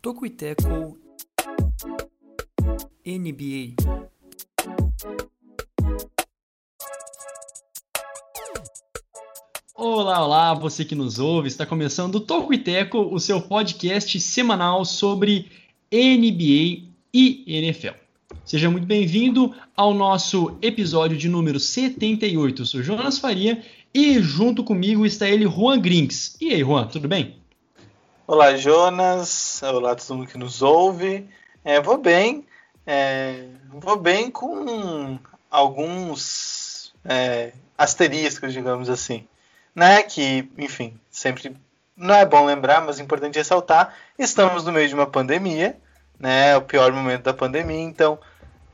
Toco e Teco NBA. Olá, olá, você que nos ouve, está começando o Toco e Teco, o seu podcast semanal sobre NBA e NFL. Seja muito bem-vindo ao nosso episódio de número 78. Eu sou Jonas Faria e junto comigo está ele, Juan Grinks. E aí, Juan, tudo bem? Olá, Jonas. Olá, todo mundo que nos ouve. É, vou bem. É, vou bem com alguns é, asteriscos, digamos assim. Né? Que, enfim, sempre não é bom lembrar, mas é importante ressaltar. Estamos no meio de uma pandemia, né? O pior momento da pandemia, então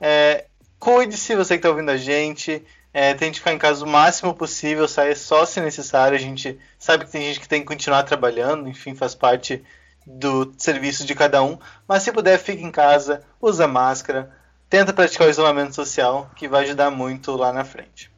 é, cuide-se você que está ouvindo a gente. É, tente ficar em casa o máximo possível, saia só se necessário. A gente sabe que tem gente que tem que continuar trabalhando, enfim, faz parte do serviço de cada um. Mas se puder, fique em casa, usa máscara, tenta praticar o isolamento social, que vai ajudar muito lá na frente.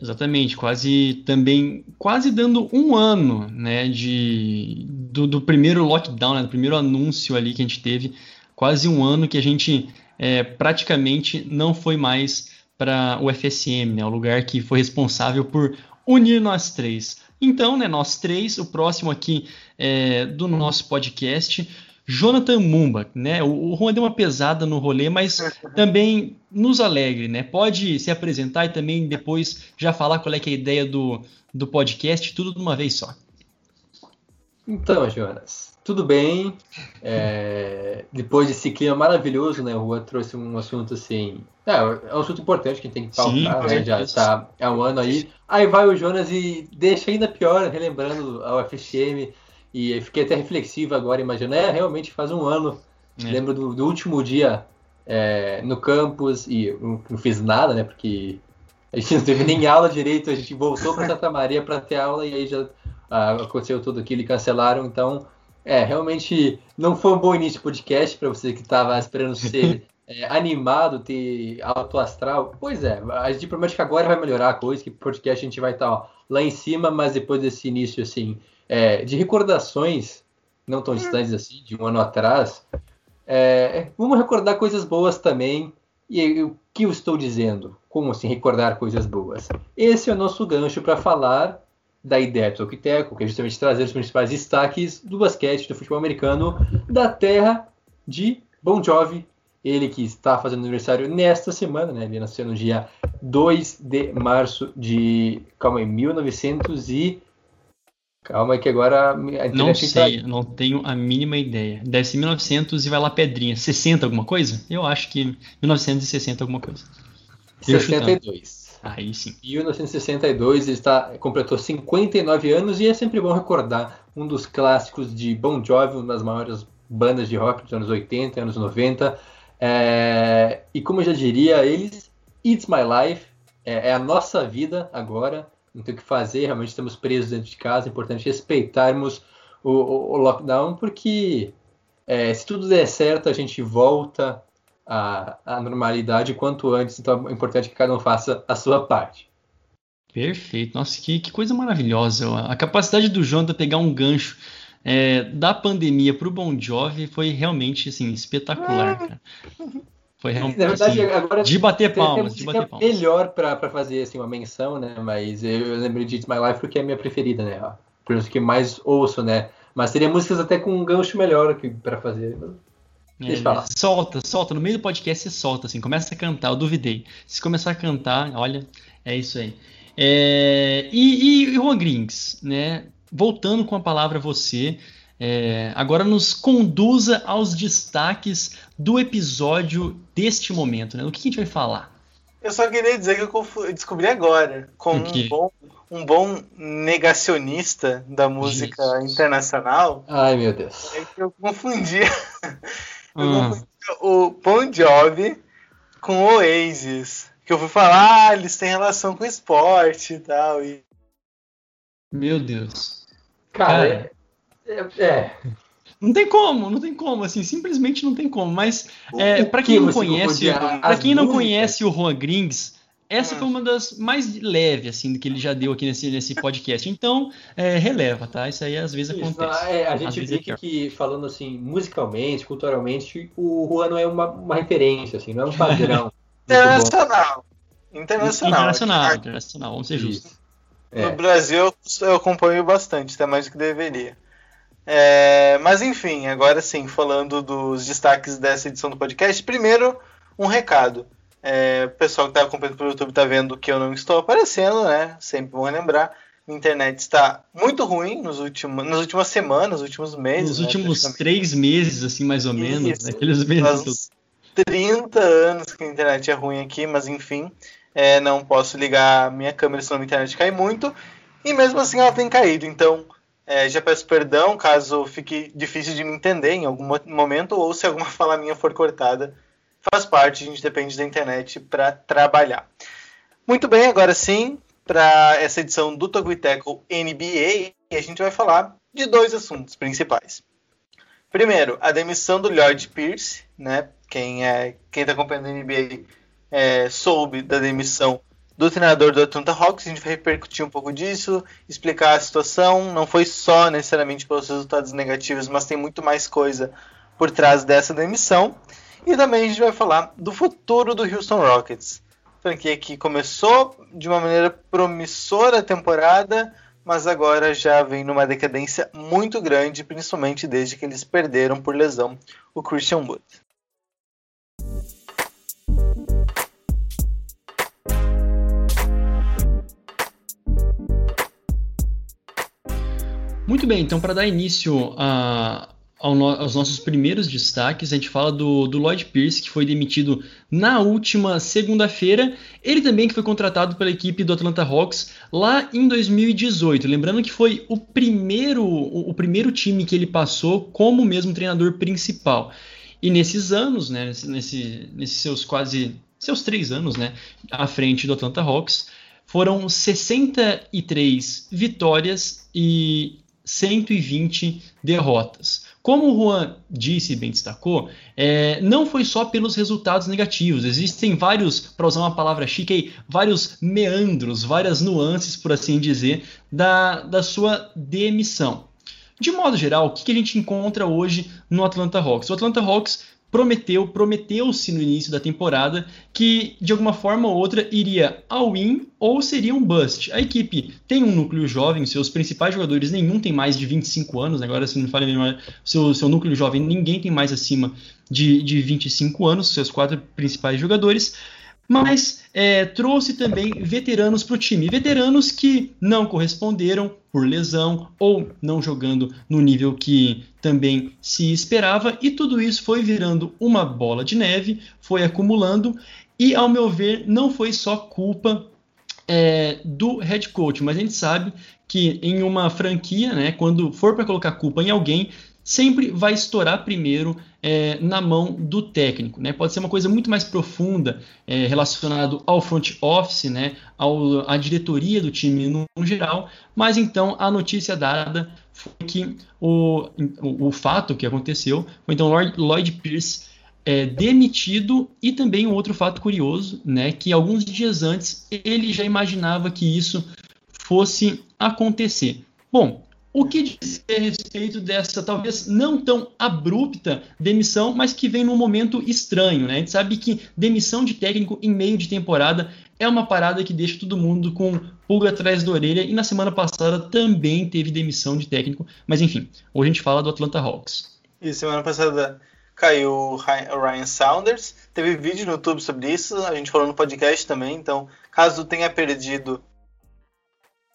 Exatamente, quase também, quase dando um ano, né, de, do, do primeiro lockdown, né, do primeiro anúncio ali que a gente teve, quase um ano que a gente é, praticamente não foi mais para o FSM, né, o lugar que foi responsável por unir nós três. Então, né, nós três, o próximo aqui é, do nosso podcast, Jonathan Mumba, né? O, o Juan deu uma pesada no rolê, mas também nos alegre, né? Pode se apresentar e também depois já falar qual é, que é a ideia do, do podcast, tudo de uma vez só. Então, Jonas, tudo bem? É, depois desse clima maravilhoso, né? O Juan trouxe um assunto assim. É, é um assunto importante que a gente tem que pautar, né? Já está há um ano aí. Aí vai o Jonas e deixa ainda pior, relembrando a UFSM. E fiquei até reflexivo agora, imaginando, é, realmente faz um ano. É. Lembro do, do, último dia é, no campus e não, não, fiz nada, né? Porque a gente não teve nem aula direito, a gente voltou para Santa Maria para ter aula e aí já ah, aconteceu tudo aquilo e cancelaram. Então, é, realmente não foi um bom início de podcast para você que estava esperando ser é, animado, ter alto astral. Pois é, a gente promete que agora vai melhorar a coisa, que podcast a gente vai estar tá, lá em cima, mas depois desse início assim é, de recordações, não tão distantes assim, de um ano atrás, é, vamos recordar coisas boas também. E o que eu estou dizendo? Como assim recordar coisas boas? Esse é o nosso gancho para falar da ideia do Toquiteco, que é justamente trazer os principais destaques do basquete, do futebol americano, da terra de Bon Jovi, ele que está fazendo aniversário nesta semana, né? Ele nasceu no dia 2 de março de. Calma aí, 1900 e. Calma aí que agora. Não sei, tá... não tenho a mínima ideia. Deve ser 1900 e vai lá pedrinha. 60 alguma coisa? Eu acho que 1960 alguma coisa. 62. Aí sim. Em 1962 ele está, completou 59 anos e é sempre bom recordar um dos clássicos de Bon Jovi, uma das maiores bandas de rock dos anos 80, anos 90. É, e como eu já diria, eles, It's My Life, é, é a nossa vida agora não tem o que fazer, realmente estamos presos dentro de casa, é importante respeitarmos o, o, o lockdown, porque é, se tudo der certo, a gente volta à, à normalidade quanto antes, então é importante que cada um faça a sua parte. Perfeito, nossa, que, que coisa maravilhosa. A capacidade do Jonathan pegar um gancho é, da pandemia para o Bon Jovi foi realmente assim, espetacular, cara. Foi realmente Na verdade, assim, agora de bater palmas, de bater palmas. melhor para fazer assim uma menção, né? Mas eu, lembrei de It's My Life porque é a minha preferida, né? Por isso que mais ouço, né? Mas teria músicas até com um gancho melhor para fazer. Deixa eu falar. Solta, solta. No meio do podcast você solta, assim, começa a cantar. Eu duvidei. Se começar a cantar, olha, é isso aí. É, e, e Juan Grings, né? Voltando com a palavra você, é, agora nos conduza aos destaques do episódio deste momento, né? O que a gente vai falar? Eu só queria dizer que eu descobri agora, como um bom, um bom negacionista da música Gente. internacional. Ai, meu Deus. É que eu confundia, eu hum. confundia o Bon Jovi com o Oasis. Que eu fui falar, ah, eles têm relação com esporte e tal. E... Meu Deus. Cara, é, é, Não tem como, não tem como, assim, simplesmente não tem como. Mas é, para que quem não conhece, para quem não músicas? conhece o Juan Grings, essa Hum. foi uma das mais leves, assim, do que ele já deu aqui nesse, nesse podcast. Então, é, releva, tá? Isso aí às vezes Isso, acontece. é, a gente vezes é que, falando assim, musicalmente, culturalmente, o Juan não é uma, uma referência, assim, não é um padrão. bom. Internacional. Internacional. Internacional, internacional, vamos ser justos. Isso. No É. Brasil eu acompanho bastante, até mais do que deveria. É, mas enfim, agora sim, falando dos destaques dessa edição do podcast. Primeiro, um recado. É, o pessoal que está acompanhando pelo YouTube está vendo que eu não estou aparecendo, né? Sempre bom lembrar. A internet está muito ruim nos últimos, nas últimas semanas, nos últimos meses. Nos né, últimos três meses, assim, mais ou menos, Isso. meses. Que eu- uns 30 anos que a internet é ruim aqui, mas enfim, é, não posso ligar a minha câmera senão a internet cai muito. E mesmo assim ela tem caído, então é, já peço perdão caso fique difícil de me entender em algum mo- momento ou se alguma fala minha for cortada. Faz parte, a gente depende da internet para trabalhar. Muito bem, agora sim, para essa edição do Toguiteco NBA, a gente vai falar de dois assuntos principais. Primeiro, a demissão do Lloyd Pierce, né? Quem é quem está acompanhando a NBA é, soube da demissão do treinador do Atlanta Hawks. A gente vai repercutir um pouco disso, explicar a situação. Não foi só necessariamente pelos resultados negativos, mas tem muito mais coisa por trás dessa demissão. E também a gente vai falar do futuro do Houston Rockets. Franquia que começou de uma maneira promissora a temporada, mas agora já vem numa decadência muito grande, principalmente desde que eles perderam por lesão o Christian Wood. Muito bem, então para dar início a- aos nossos primeiros destaques, a gente fala do, do Lloyd Pierce, que foi demitido na última segunda-feira. Ele também que foi contratado pela equipe do Atlanta Hawks lá em 2018. Lembrando que foi o primeiro, o, o primeiro time que ele passou como mesmo treinador principal. E nesses anos, né, nesse- nesses seus quase seus três anos, né, à frente do Atlanta Hawks, foram 63 vitórias e 120 derrotas. Como o Juan disse e bem destacou, é, não foi só pelos resultados negativos. Existem vários, para usar uma palavra chique, aí, vários meandros, várias nuances, por assim dizer, da, da sua demissão. De modo geral, o que, que a gente encontra hoje no Atlanta Hawks? O Atlanta Hawks prometeu, prometeu-se no início da temporada que de alguma forma ou outra iria ao win ou seria um bust. A equipe tem um núcleo jovem, seus principais jogadores nenhum tem mais de 25 anos, agora se não me falha memória, seu, seu núcleo jovem ninguém tem mais acima de, de 25 anos, seus quatro principais jogadores, mas é, trouxe também veteranos para o time. Veteranos que não corresponderam por lesão ou não jogando no nível que também se esperava, e tudo isso foi virando uma bola de neve, foi acumulando, e ao meu ver, não foi só culpa é, do head coach, mas a gente sabe que em uma franquia, né, quando for para colocar culpa em alguém, sempre vai estourar primeiro é, na mão do técnico. Né? Pode ser uma coisa muito mais profunda é, relacionado ao front office, né, ao, à diretoria do time no, no, geral, mas então a notícia dada foi que o, o, o fato que aconteceu foi então Lloyd, Lloyd Pierce é, demitido e também um outro fato curioso, né, que alguns dias antes ele já imaginava que isso fosse acontecer. Bom, o que dizer a respeito dessa talvez não tão abrupta demissão, mas que vem num momento estranho, né? A gente sabe que demissão de técnico em meio de temporada é uma parada que deixa todo mundo com pulga atrás da orelha e na semana passada também teve demissão de técnico, mas enfim, hoje a gente fala do Atlanta Hawks. E semana passada caiu o Ryan Saunders, teve vídeo no YouTube sobre isso, a gente falou no podcast também, então caso tenha perdido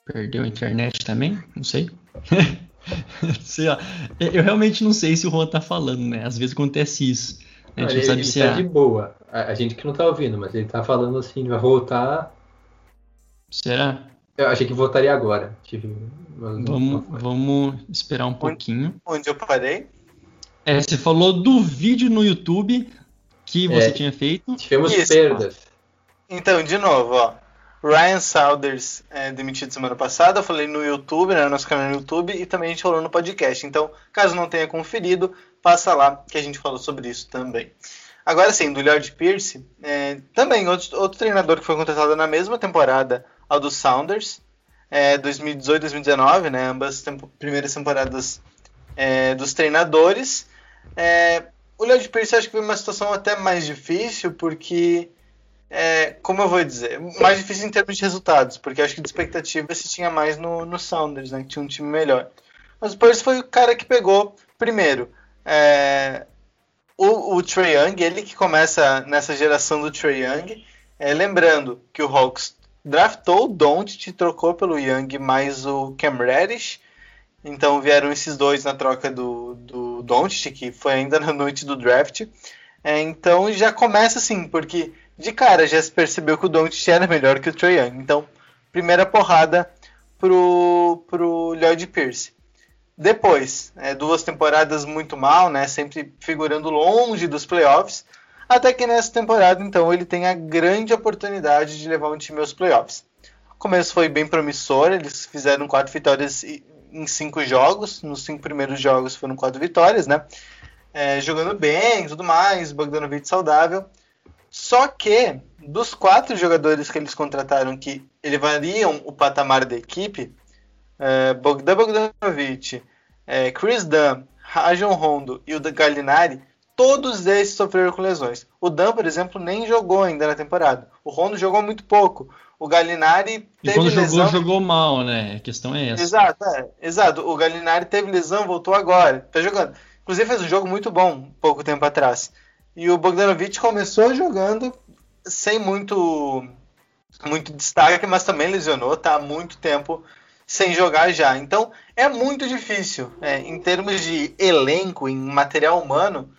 Perdeu a internet também? Não sei. sei lá. Eu realmente não sei se o Juan tá falando, né? Às vezes acontece isso. A gente não sabe ele se tá é. de boa. A, a, gente que não tá ouvindo, mas ele tá falando assim, vai voltar. Será? Eu achei que voltaria agora. Tive... Vamos, vamos esperar um pouquinho. Onde eu parei? É, você falou do vídeo no YouTube que você É, tinha feito. Tivemos Isso. perdas. Então, de novo, ó. Ryan Saunders é, demitido semana passada, eu falei no YouTube, né, no nosso canal no YouTube, e também a gente falou no podcast. Então, caso não tenha conferido, passa lá que a gente falou sobre isso também. Agora sim, do Lloyd Pierce, é, também outro, outro, treinador que foi contratado na mesma temporada ao do Saunders, é, 2018-2019, né, ambas tempo, primeiras temporadas é, dos treinadores. É, o Lloyd Pierce acho que foi uma situação até mais difícil, porque é, como eu vou dizer, mais difícil em termos de resultados, porque acho que de expectativa se tinha mais no, no Sounders, né, que tinha um time melhor. Mas Pierce foi o cara que pegou, primeiro, é, o, o Trae Young, ele que começa nessa geração do Trae Young, é, lembrando que o Hawks draftou o Doncic, trocou pelo Young mais o Cam Reddish, então vieram esses dois na troca do, do Doncic, que foi ainda na noite do draft. É, então já começa assim, porque de cara já se percebeu que o Doncic era melhor que o Trae Young. Então, primeira porrada pro, pro Lloyd Pierce. Depois, é, duas temporadas muito mal, né? Sempre figurando longe dos playoffs. Até que nessa temporada, então, ele tem a grande oportunidade de levar um time aos playoffs. O começo foi bem promissor, eles fizeram quatro vitórias em cinco jogos. Nos cinco primeiros jogos foram quatro vitórias, né? É, jogando bem tudo mais, Bogdanovich saudável. Só que, dos quatro jogadores que eles contrataram que elevariam o patamar da equipe, é, Bogdan Bogdanovic, é, Chris Dunn, Rajon Rondo e o Gallinari, todos esses sofreram com lesões. O Dunn, por exemplo, nem jogou ainda na temporada. O Rondo jogou muito pouco. O Gallinari teve e quando lesão. jogou, jogou mal, né? A questão é essa. Exato, é, exato. O Gallinari teve lesão, voltou agora. Tá jogando. Inclusive fez um jogo muito bom pouco tempo atrás. E o Bogdanovich começou jogando sem muito muito destaque, mas também lesionou, tá há muito tempo sem jogar já. Então é muito difícil. É, em termos de elenco, em material humano,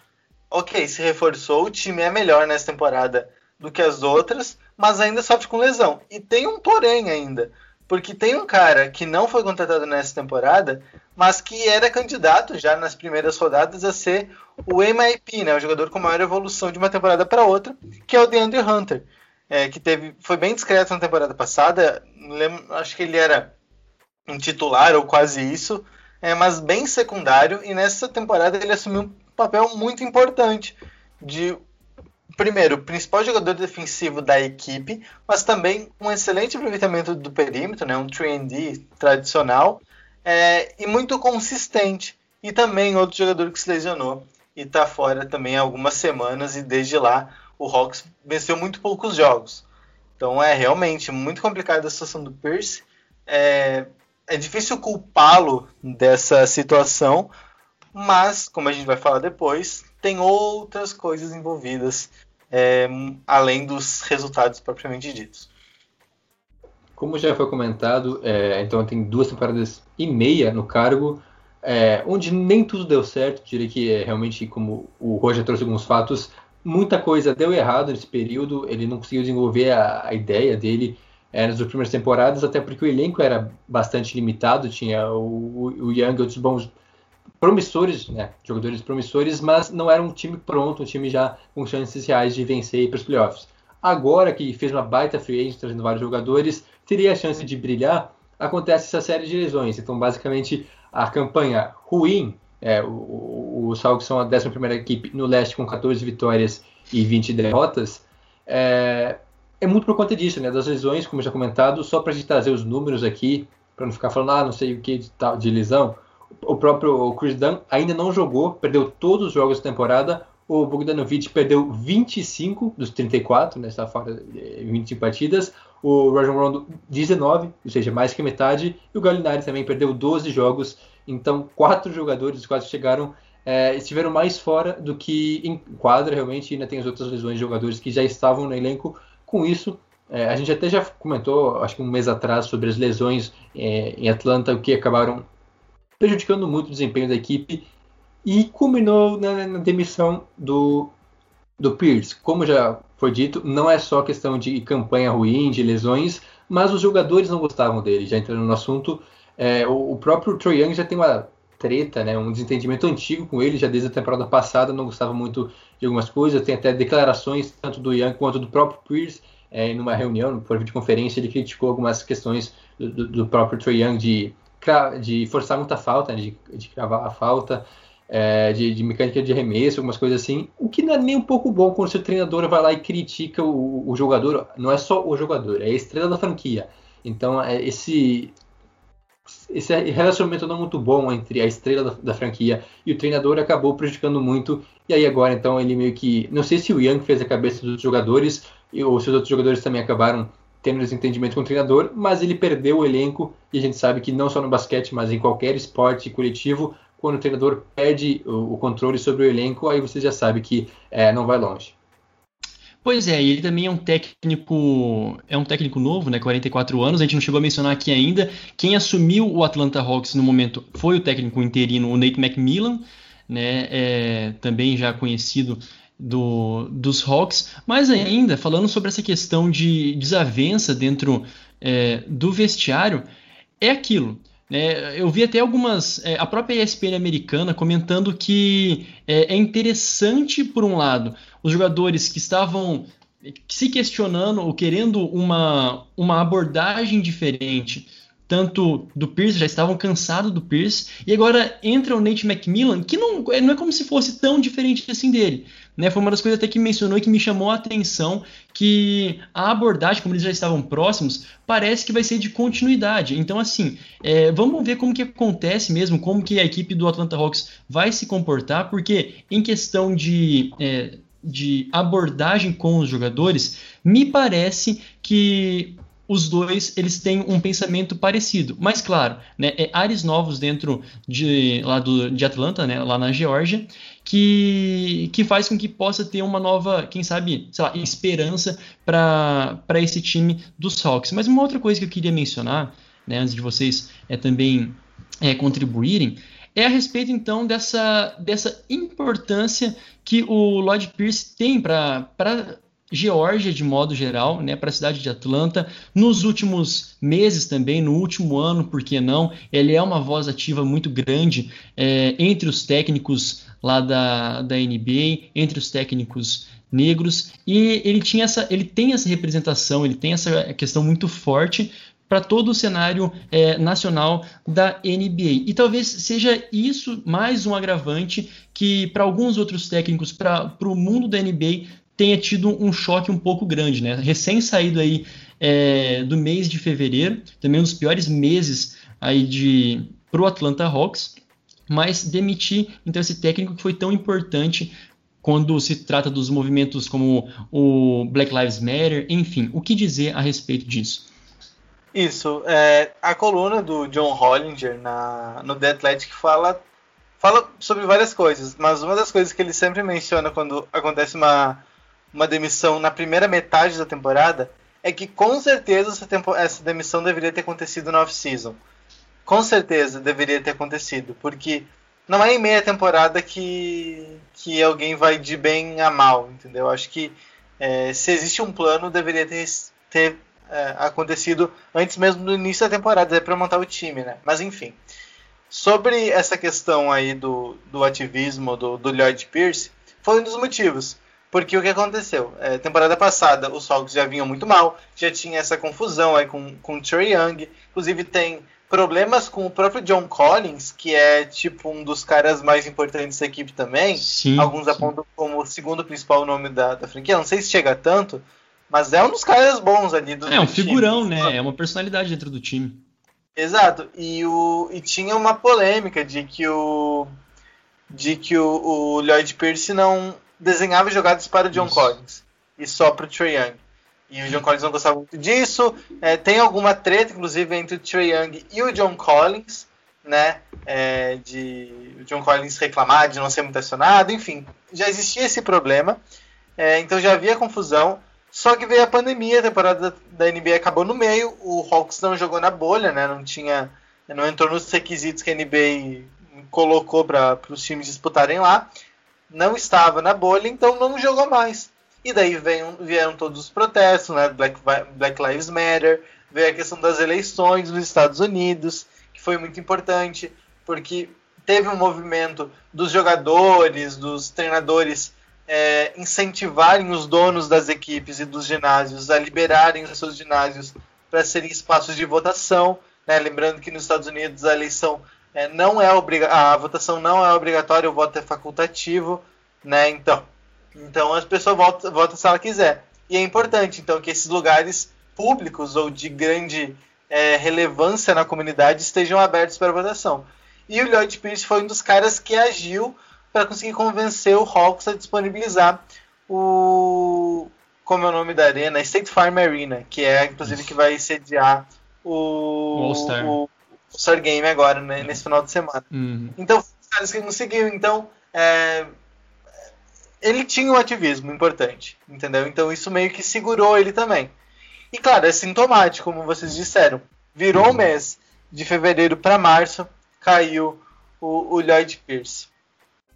ok, se reforçou, o time é melhor nessa temporada do que as outras, mas ainda sofre com lesão. E tem um porém ainda. Porque tem um cara que não foi contratado nessa temporada, mas que era candidato já nas primeiras rodadas a ser o MIP, né, o jogador com maior evolução de uma temporada para outra, que é o DeAndre Hunter, é, que teve, foi bem discreto na temporada passada, lembro, acho que ele era um titular ou quase isso, é, mas bem secundário, e nessa temporada ele assumiu um papel muito importante de primeiro, principal jogador defensivo da equipe, mas também um excelente aproveitamento do perímetro, né, um 3D tradicional, é, e muito consistente. E também outro jogador que se lesionou e está fora também há algumas semanas, e desde lá o Hawks venceu muito poucos jogos. Então é realmente muito complicada a situação do Pierce. É, é difícil culpá-lo dessa situação, mas, como a gente vai falar depois, tem outras coisas envolvidas é, além dos resultados propriamente ditos. Como já foi comentado, é, então tem duas temporadas e meia no cargo, é, onde nem tudo deu certo. Diria que é, realmente, como o Roger trouxe alguns fatos, muita coisa deu errado nesse período. Ele não conseguiu desenvolver a, a ideia dele é, nas primeiras temporadas, até porque o elenco era bastante limitado. Tinha o, o Young, outros bons promissores, né, jogadores promissores, mas não era um time pronto, um time já com chances reais de vencer e para os playoffs. Agora que fez uma baita free agent, trazendo vários jogadores, teria a chance de brilhar, acontece essa série de lesões. Então, basicamente, a campanha ruim, é, o, o Salgues são a 11 equipe no leste com 14 vitórias e 20 derrotas, é, é muito por conta disso, né, das lesões, como já comentado, só para a gente trazer os números aqui, para não ficar falando, ah, não sei o que de, de lesão, o próprio Chris Dunn ainda não jogou, perdeu todos os jogos da temporada. O Bogdanovich perdeu 25 dos 34, né, está fora de 25 partidas. O Rajon Rondo 19, ou seja, mais que metade. E o Gallinari também perdeu 12 jogos. Então, quatro jogadores, quatro chegaram, é, estiveram mais fora do que em quadra, realmente. E ainda tem as outras lesões de jogadores que já estavam no elenco. Com isso, é, a gente até já comentou, acho que um mês atrás, sobre as lesões é, em Atlanta, o que acabaram prejudicando muito o desempenho da equipe e culminou na, na demissão do, do Pierce. Como já foi dito, não é só questão de campanha ruim, de lesões, mas os jogadores não gostavam dele. Já entrando no assunto, é, o, o, próprio Troy Young já tem uma treta, né, um desentendimento antigo com ele, já desde a temporada passada não gostava muito de algumas coisas. Tem até declarações tanto do Young quanto do próprio Pierce é, numa reunião, por videoconferência, ele criticou algumas questões do, do, próprio Trae Young de, de forçar muita falta, né, de, de cravar a falta, é, de, de, mecânica de arremesso, algumas coisas assim, o que não é nem um pouco bom quando o seu treinador vai lá e critica o, o jogador, não é só o jogador, é a estrela da franquia. Então, é, esse, esse relacionamento não muito bom entre a estrela da, da, franquia e o treinador acabou prejudicando muito. E aí agora, então, ele meio que... Não sei se o Young fez a cabeça dos jogadores ou se os outros jogadores também acabaram tendo desentendimento com o treinador, mas ele perdeu o elenco e a gente sabe que não só no basquete, mas em qualquer esporte coletivo, quando o treinador perde o, o controle sobre o elenco, aí você já sabe que é, não vai longe. Pois é, ele também é um técnico, é um técnico novo, né, 44 anos, a gente não chegou a mencionar aqui ainda. Quem assumiu o Atlanta Hawks no momento foi o técnico interino, o Nate McMillan, né, é, também já conhecido do, dos Hawks, mas ainda falando sobre essa questão de desavença dentro é, do vestiário, é aquilo. É, eu vi até algumas. É, a própria ESPN americana comentando que é, é, interessante, por um lado, os jogadores que estavam se questionando ou querendo uma, uma abordagem diferente, tanto do Pierce, já estavam cansados do Pierce, e agora entra o Nate McMillan, que não, não é como se fosse tão diferente assim dele. Né, foi uma das coisas até que mencionou e que me chamou a atenção que a abordagem, como eles já estavam próximos, parece que vai ser de continuidade. Então, assim, é, vamos ver como que acontece mesmo, como que a equipe do Atlanta Hawks vai se comportar, porque em questão de, é, de abordagem com os jogadores, me parece que os dois eles têm um pensamento parecido, mas claro, né, é ares novos dentro de lá do, de Atlanta, né, lá na Geórgia, que, que faz com que possa ter uma nova, quem sabe, sei lá, esperança para esse time dos Hawks. Mas uma outra coisa que eu queria mencionar, né, antes de vocês é, também é, contribuírem, é a respeito então dessa, dessa importância que o Lloyd Pierce tem para Geórgia de modo geral, né, para a cidade de Atlanta. Nos últimos meses também, no último ano, por que não? Ele é uma voz ativa muito grande é, entre os técnicos lá da, da NBA, entre os técnicos negros, e ele, tinha essa, ele tem essa representação, ele tem essa questão muito forte para todo o cenário é, nacional da NBA. E talvez seja isso mais um agravante que, para alguns outros técnicos, para o mundo da NBA, tenha tido um choque um pouco grande, né? Recém saído aí é, do mês de fevereiro, também um dos piores meses aí de para o Atlanta Hawks, mas demitir então esse técnico que foi tão importante quando se trata dos movimentos como o Black Lives Matter, enfim, o que dizer a respeito disso? Isso, é, a coluna do John Hollinger na, no The Athletic fala, fala sobre várias coisas, mas uma das coisas que ele sempre menciona quando acontece uma uma demissão na primeira metade da temporada, é que com certeza essa, tempo, essa demissão deveria ter acontecido na off-season. Com certeza deveria ter acontecido, porque não é em meia temporada que, que alguém vai de bem a mal, entendeu? Acho que é, se existe um plano, deveria ter, ter é, acontecido antes mesmo do início da temporada, é para montar o time, né? Mas enfim. Sobre essa questão aí do, do ativismo do, do Lloyd Pierce, foi um dos motivos. Porque o que aconteceu? É, temporada passada, os Hawks já vinham muito mal, já tinha essa confusão aí com, com o Trey Young. Inclusive, tem problemas com o próprio John Collins, que é tipo um dos caras mais importantes da equipe também. Sim, Alguns sim. apontam como o segundo principal nome da, da franquia. Não sei se chega tanto, mas é um dos caras bons ali do É um time. figurão, né? É uma personalidade dentro do time. Exato. E, o, e tinha uma polêmica de que o de que o, o Lloyd Pierce não desenhava jogadas para o John Isso. Collins e só para o Trey Young. E o John Collins não gostava muito disso. É, tem alguma treta, inclusive, entre o Trey Young e o John Collins, né? É, de o John Collins reclamar de não ser muito acionado, enfim, já existia esse problema. É, então já havia confusão. Só que veio a pandemia, a temporada da NBA acabou no meio, o Hawks não jogou na bolha, né? Não tinha, não entrou nos requisitos que a NBA colocou para os times disputarem lá. Não estava na bolha, então não jogou mais. E daí vieram, vieram todos os protestos, né? Black, Black Lives Matter, veio a questão das eleições nos Estados Unidos, que foi muito importante, porque teve um movimento dos jogadores, dos treinadores é, incentivarem os donos das equipes e dos ginásios a liberarem os seus ginásios para serem espaços de votação. Né? Lembrando que nos Estados Unidos a eleição é, não é obriga a votação não é obrigatória, o voto é facultativo, né? Então, então as pessoas votam, votam se ela quiser. E é importante então que esses lugares públicos ou de grande é, relevância na comunidade estejam abertos para votação. E o Lloyd Pierce foi um dos caras que agiu para conseguir convencer o Hawks a disponibilizar o como é o nome da arena, State Farm Arena, que é inclusive que vai sediar o, o All-Star. All-Star Game agora, né, nesse final de semana. Uhum. Então, os caras que conseguiu. Então, é, ele tinha um ativismo importante, entendeu? Então, isso meio que segurou ele também. E, claro, é sintomático, como vocês disseram. Virou o mês de fevereiro para março, caiu o, o Lloyd Pierce.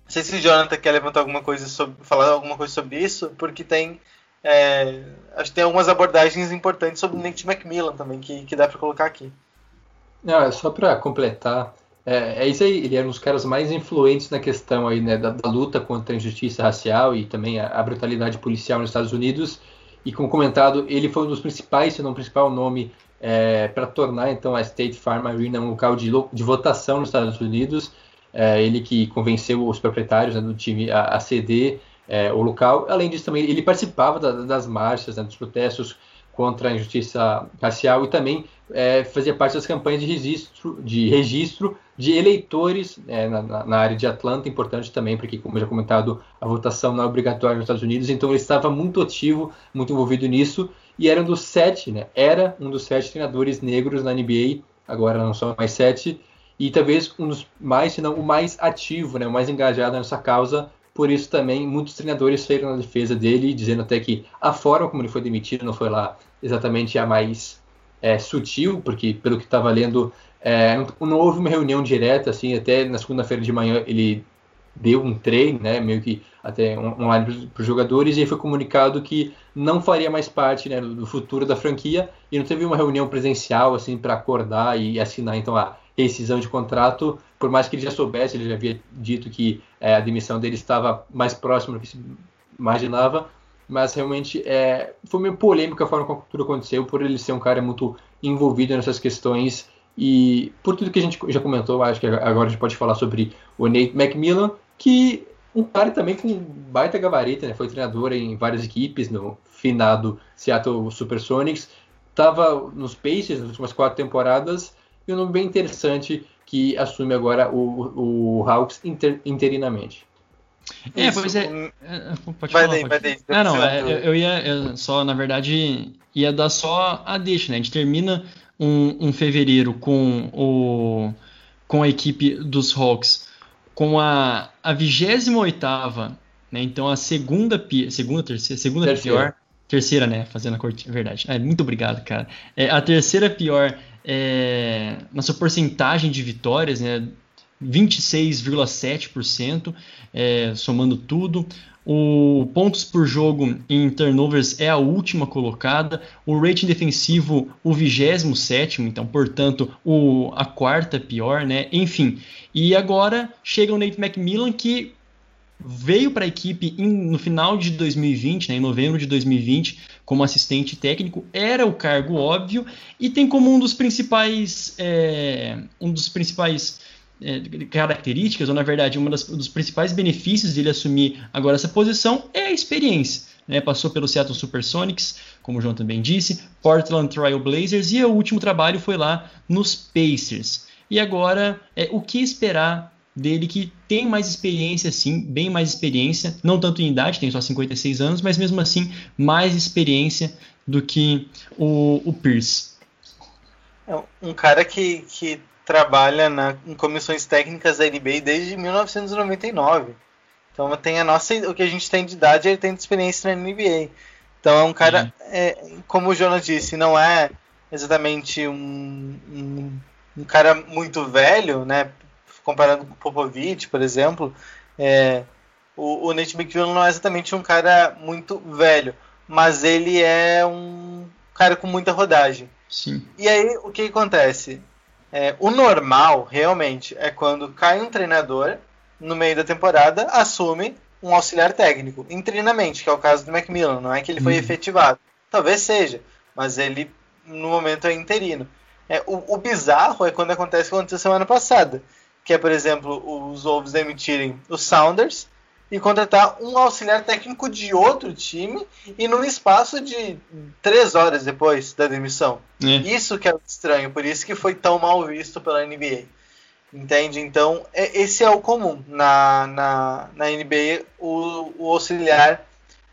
Não sei se o Jonathan quer levantar alguma coisa sobre, falar alguma coisa sobre isso, porque tem é, acho que tem algumas abordagens importantes sobre o Nate McMillan também que, que dá para colocar aqui. Não, é só para completar, é, é, isso aí, ele era um dos caras mais influentes na questão aí, né, da, da luta contra a injustiça racial e também a, a, brutalidade policial nos Estados Unidos. E como comentado, ele foi um dos principais, se não o principal nome, é, para tornar então a State Farm Arena um local de, de votação nos Estados Unidos. É, ele que convenceu os proprietários né, do time a, a ceder é, o local. Além disso, também ele participava da, das marchas, né, dos protestos contra a injustiça racial e também é, fazia parte das campanhas de registro de, registro de eleitores é, na, na, área de Atlanta, importante também, porque, como já comentado, a votação não é obrigatória nos Estados Unidos, então ele estava muito ativo, muito envolvido nisso, e era um dos sete, né, era um dos sete treinadores negros na NBA, agora não são mais sete, e talvez um dos mais, se não o mais ativo, né, o mais engajado nessa causa, por isso também muitos treinadores saíram na defesa dele, dizendo até que a forma como ele foi demitido não foi lá exatamente a mais é, sutil, porque pelo que estava lendo, é, não houve uma reunião direta, assim, até na segunda-feira de manhã ele deu um treino, né, meio que até online para os jogadores, e foi comunicado que não faria mais parte né, do futuro da franquia, e não teve uma reunião presencial assim para acordar e assinar então a rescisão de contrato, por mais que ele já soubesse, ele já havia dito que é, a demissão dele estava mais próxima do que se imaginava, mas realmente é, foi meio polêmica a forma como tudo aconteceu, por ele ser um cara muito envolvido nessas questões e por tudo que a gente já comentou, acho que agora a gente pode falar sobre o Nate McMillan, que um cara também com baita gabarito, né? foi treinador em várias equipes, no finado Seattle Supersonics, estava nos Pacers nas últimas quatro temporadas e um nome bem interessante que assume agora o, o Hawks inter, interinamente. É, Isso, pois é. Um... Pode vai falar, daí, vai daí. Ah, não, é, eu, ia eu só, na verdade, ia dar só a deixa, né? A gente termina um, um fevereiro com, o, com a equipe dos Hawks com a, a 28 né? Então a segunda, segunda, terceira, segunda terceira. pior. Terceira, né? Fazendo a corte, verdade. É, muito obrigado, cara. É, a terceira pior é, na sua porcentagem de vitórias, né? 26,7%, é, somando tudo. O pontos por jogo em turnovers é a última colocada. O rating defensivo, o 27, então, portanto, o, a quarta pior, né? Enfim. E agora chega o Nate McMillan, que veio para a equipe em, no final de 2020, né, em novembro de 2020, como assistente técnico, era o cargo óbvio e tem como um dos principais, é, um dos principais é, características, ou na verdade, um dos principais benefícios dele assumir agora essa posição é a experiência. Né? Passou pelo Seattle Supersonics, como o João também disse, Portland Trail Blazers e o último trabalho foi lá nos Pacers. E agora, é, o que esperar dele que tem mais experiência, sim, bem mais experiência, não tanto em idade, tem só 56 anos, mas mesmo assim mais experiência do que o, o Pierce. É um cara que, que trabalha na, em comissões técnicas da NBA desde 1999. Então tem a nossa, o que a gente tem de idade, ele tem de experiência na NBA. Então é um cara, uhum. é, como o Jonas disse, não é exatamente um, um, um cara muito velho, né? comparando com o Popovich, por exemplo, é, o, o Nate McMillan não é exatamente um cara muito velho, mas ele é um cara com muita rodagem. Sim. E aí o que acontece? É, o normal, realmente, é quando cai um treinador no meio da temporada, assume um auxiliar técnico, interinamente, que é o caso do Macmillan, não é que ele foi Uhum. efetivado. Talvez seja, mas ele no momento é interino. É, o, o bizarro é quando acontece o que aconteceu semana passada, que é, por exemplo, os Wolves demitirem os Sounders e contratar um auxiliar técnico de outro time e num espaço de três horas depois da demissão. É. Isso que é estranho, por isso que foi tão mal visto pela NBA. Entende? Então, é- esse é o comum na, na, na NBA, o, o auxiliar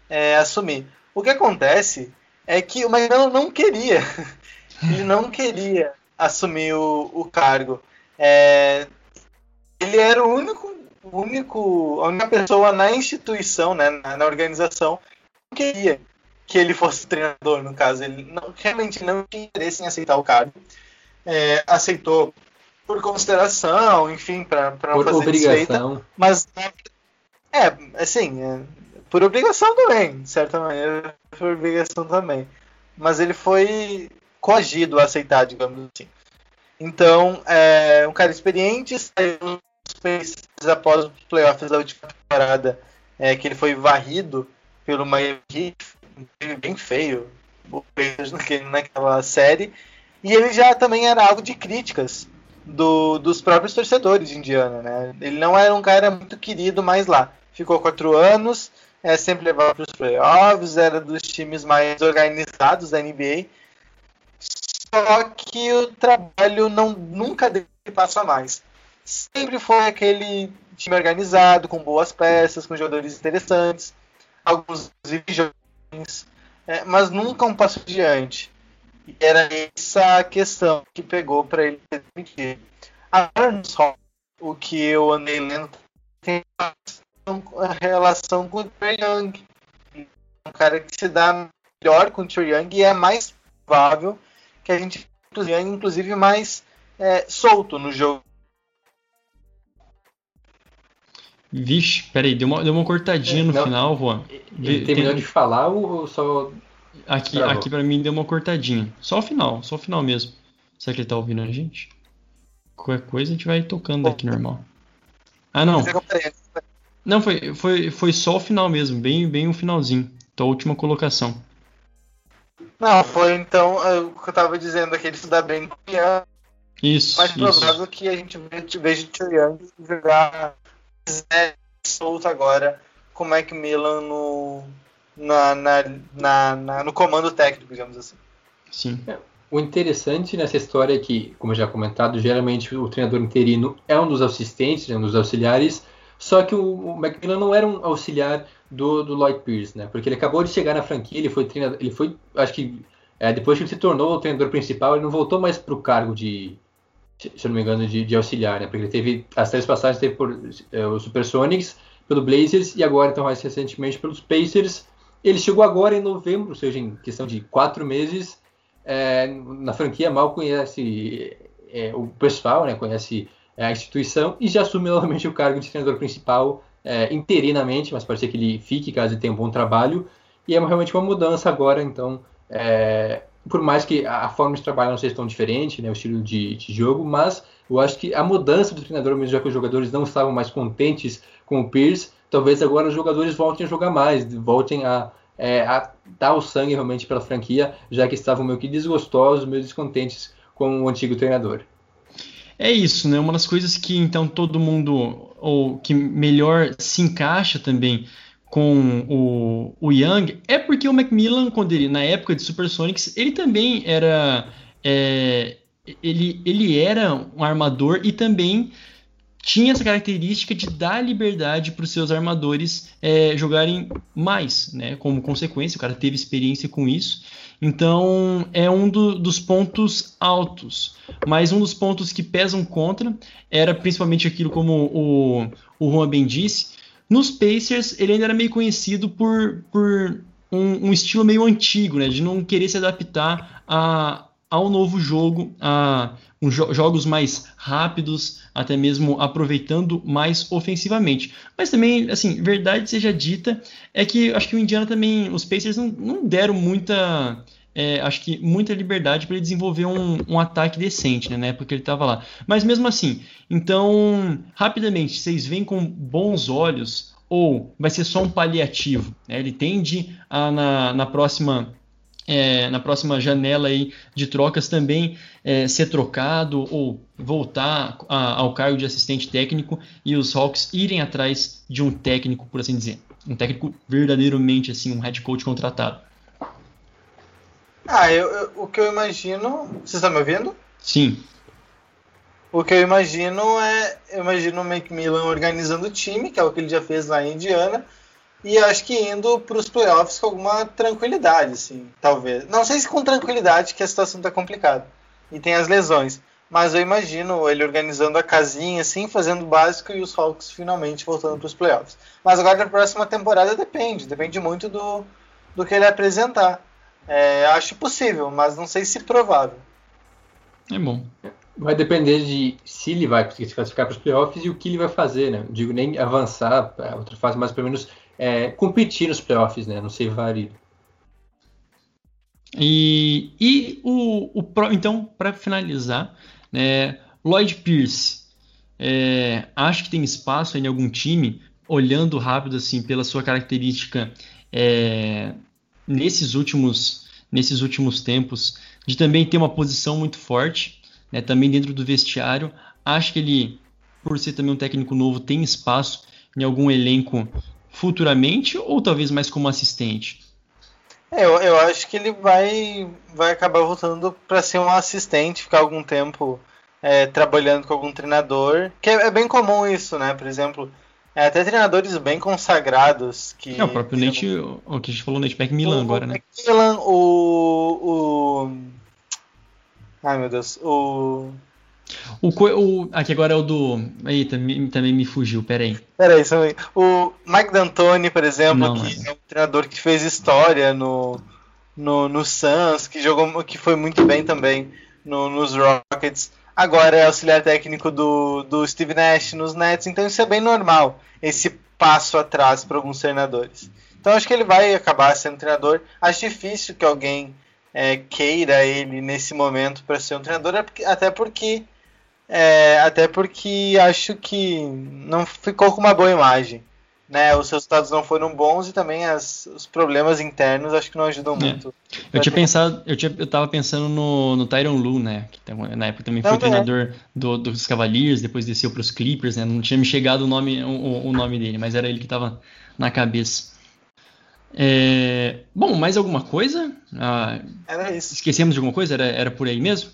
é, assumir. O que acontece é que o McMillan não queria. Ele não queria assumir o, o cargo. É, ele era o único, único, a única pessoa na instituição, né, na, na organização, que não queria que ele fosse treinador, no caso. Ele não, realmente não tinha interesse em aceitar o cargo. É, aceitou por consideração, enfim, para não Por fazer desfeita. obrigação. Mas é, assim, é, por obrigação também, de certa maneira, por obrigação também. Mas ele foi coagido a aceitar, digamos assim. Então, é um cara experiente, saiu nos Após os playoffs da última temporada, é, que ele foi varrido pelo Miami Heat, bem feio, naquela série, e ele já também era alvo de críticas do- dos próprios torcedores de Indiana, né? Ele não era um cara muito querido mais lá. Ficou quatro anos, é, sempre levava para os playoffs, era dos times mais organizados da NBA. Só que o trabalho não nunca deu passo a mais. Sempre foi aquele time organizado, com boas peças, com jogadores interessantes, alguns jovens, é, mas nunca um passo adiante. E era essa a questão que pegou para ele ser demitido. Agora Hall, o que eu andei lendo tem uma relação com o Trae Young. Um cara que se dá melhor com o Trae Young e é mais provável que a gente inclusive, inclusive mais é, solto no jogo. Vixe, peraí, deu uma, deu uma cortadinha no Não. final, Juan. Ele Vê- terminou tem- de falar ou só. Aqui, aqui pra mim deu uma cortadinha. Só o final, só o final mesmo. Será que ele tá ouvindo a gente? Qualquer coisa a gente vai tocando aqui normal. Ah, não. É eu falei, Não, foi, foi, foi só o final mesmo, bem, bem o finalzinho. Tua última colocação. Não, foi então é, o que eu tava dizendo, é que ele se dá bem com o Young. Isso, mais isso. provável que a gente ve- veja o Young jogar é, solto agora com o Macmillan no, na, na, na, na- no comando técnico, digamos assim. Sim. O interessante nessa história é que, como eu já comentado, geralmente o treinador interino é um dos assistentes, é um dos auxiliares, só que o, o Macmillan não era um auxiliar do, do Lloyd Pierce, né? Porque ele acabou de chegar na franquia, ele foi treinador, ele foi, acho que é, depois que ele se tornou o treinador principal, ele não voltou mais para o cargo de, se não me engano, de, de auxiliar, né? Porque ele teve as três passagens teve por é, Supersonics, pelo Blazers e agora então mais recentemente pelos Pacers. Ele chegou agora em novembro, ou seja, em questão de quatro meses, é, na franquia mal conhece é, o pessoal, né, conhece a instituição e já assume novamente o cargo de treinador principal é, interinamente, mas pode ser que ele fique caso ele tenha um bom trabalho. E é realmente uma mudança agora, então, é, por mais que a forma de trabalho não seja tão diferente, né, o estilo de, de jogo, mas eu acho que a mudança do treinador, mesmo já que os jogadores não estavam mais contentes com o Pierce, talvez agora os jogadores voltem a jogar mais, voltem a, é, a dar o sangue realmente pela franquia, já que estavam meio que desgostosos, meio descontentes com o antigo treinador. É isso, né? Uma das coisas que então todo mundo, ou que melhor se encaixa também com o, o Young, é porque o Macmillan, quando ele, na época de Supersonics, ele também era. é, ele, ele era um armador e também tinha essa característica de dar liberdade para os seus armadores é, jogarem mais, né? Como consequência, o cara teve experiência com isso. Então é um do- dos pontos altos. Mas um dos pontos que pesam contra era principalmente aquilo como o, o Juan bem disse. Nos Pacers, ele ainda era meio conhecido por, por um, um estilo meio antigo, né? De não querer se adaptar a, ao novo jogo, a jo- jogos mais rápidos, até mesmo aproveitando mais ofensivamente. Mas também, assim, verdade seja dita, é que acho que o Indiana também, os Pacers não, não deram muita, é, acho que muita liberdade para ele desenvolver um, um ataque decente, né, na época que ele estava lá. Mas mesmo assim, então, rapidamente, vocês veem com bons olhos ou vai ser só um paliativo? Né? Ele tende a, na, na próxima é, na próxima janela aí de trocas também é, ser trocado ou voltar a, ao cargo de assistente técnico e os Hawks irem atrás de um técnico, por assim dizer, um técnico verdadeiramente assim, um head coach contratado. Ah, eu, eu, o que eu imagino. Você está me ouvindo? Sim. O que eu imagino é. Eu imagino o Macmillan organizando o time, que é o que ele já fez lá em Indiana, e acho que indo para os playoffs com alguma tranquilidade, assim, talvez. Não sei se com tranquilidade, que a situação está complicada. E tem as lesões. Mas eu imagino ele organizando a casinha, assim, fazendo o básico e os Hawks finalmente voltando para os playoffs. Mas agora na próxima temporada depende. Depende muito do, do que ele apresentar. É, acho possível, mas não sei se provável. É bom. Vai depender de se ele vai conseguir se classificar para os playoffs e o que ele vai fazer, né? Não digo nem avançar para outra fase, mas pelo menos é, competir nos playoffs, né? Não ser válido. E, e o, o então, para finalizar, né, Lloyd Pierce, é, acho que tem espaço em algum time, olhando rápido assim pela sua característica é, nesses últimos nesses últimos tempos, de também ter uma posição muito forte, né, também dentro do vestiário. Acho que ele, por ser também um técnico novo, tem espaço em algum elenco futuramente ou talvez mais como assistente? É, eu, eu acho que ele vai, vai acabar voltando para ser um assistente, ficar algum tempo é, trabalhando com algum treinador, que é, é, bem comum isso, né? Por exemplo, é, até treinadores bem consagrados que. É, o próprio Nate, o que a gente falou, Nate McMillan agora, né? McMillan, o, o. Ai meu Deus, o. O, o, aqui agora é o do. Aí também, também me fugiu, peraí. Peraí, aí. O Mike D'Antoni, por exemplo, não, que não. é um treinador que fez história no, no, no Suns, que jogou que foi muito bem também no, nos Rockets. Agora é auxiliar técnico do, do Steve Nash nos Nets, então isso é bem normal, esse passo atrás para alguns treinadores. Então acho que ele vai acabar sendo treinador. Acho difícil que alguém é, queira ele nesse momento para ser um treinador, até porque é, até porque acho que não ficou com uma boa imagem. Né, os resultados não foram bons e também as, os problemas internos acho que não ajudam é. muito. Eu tinha pensado, eu, tinha, eu tava pensando no, no Tyron Lu, né? Que na época também foi treinador do, dos Cavaliers, depois desceu para os Clippers, né? Não tinha me chegado o nome, o, o, nome dele, mas era ele que tava na cabeça. É, bom, mais alguma coisa? Ah, era isso. Esquecemos de alguma coisa? Era, era por aí mesmo?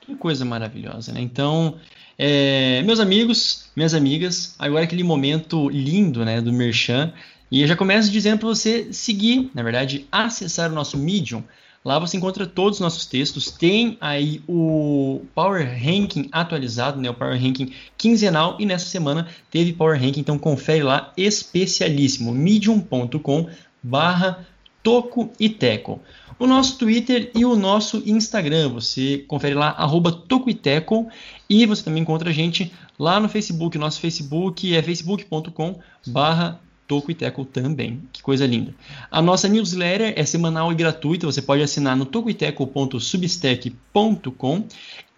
Que coisa maravilhosa, né? Então, é, meus amigos, minhas amigas, agora aquele momento lindo, né, do Merchan. E eu já começo dizendo para você seguir, na verdade, acessar o nosso Medium. Lá você encontra todos os nossos textos. Tem aí o Power Ranking atualizado, né? O Power Ranking quinzenal. E nessa semana teve Power Ranking, então confere lá, especialíssimo. medium.com barra Toco e Teco. O nosso Twitter e o nosso Instagram, você confere lá, arroba Toco e Teco. E você também encontra a gente lá no Facebook. Nosso Facebook é facebook.com barra Toco e Teco também. Que coisa linda. A nossa newsletter é semanal e gratuita. Você pode assinar no tocoiteco.substack.com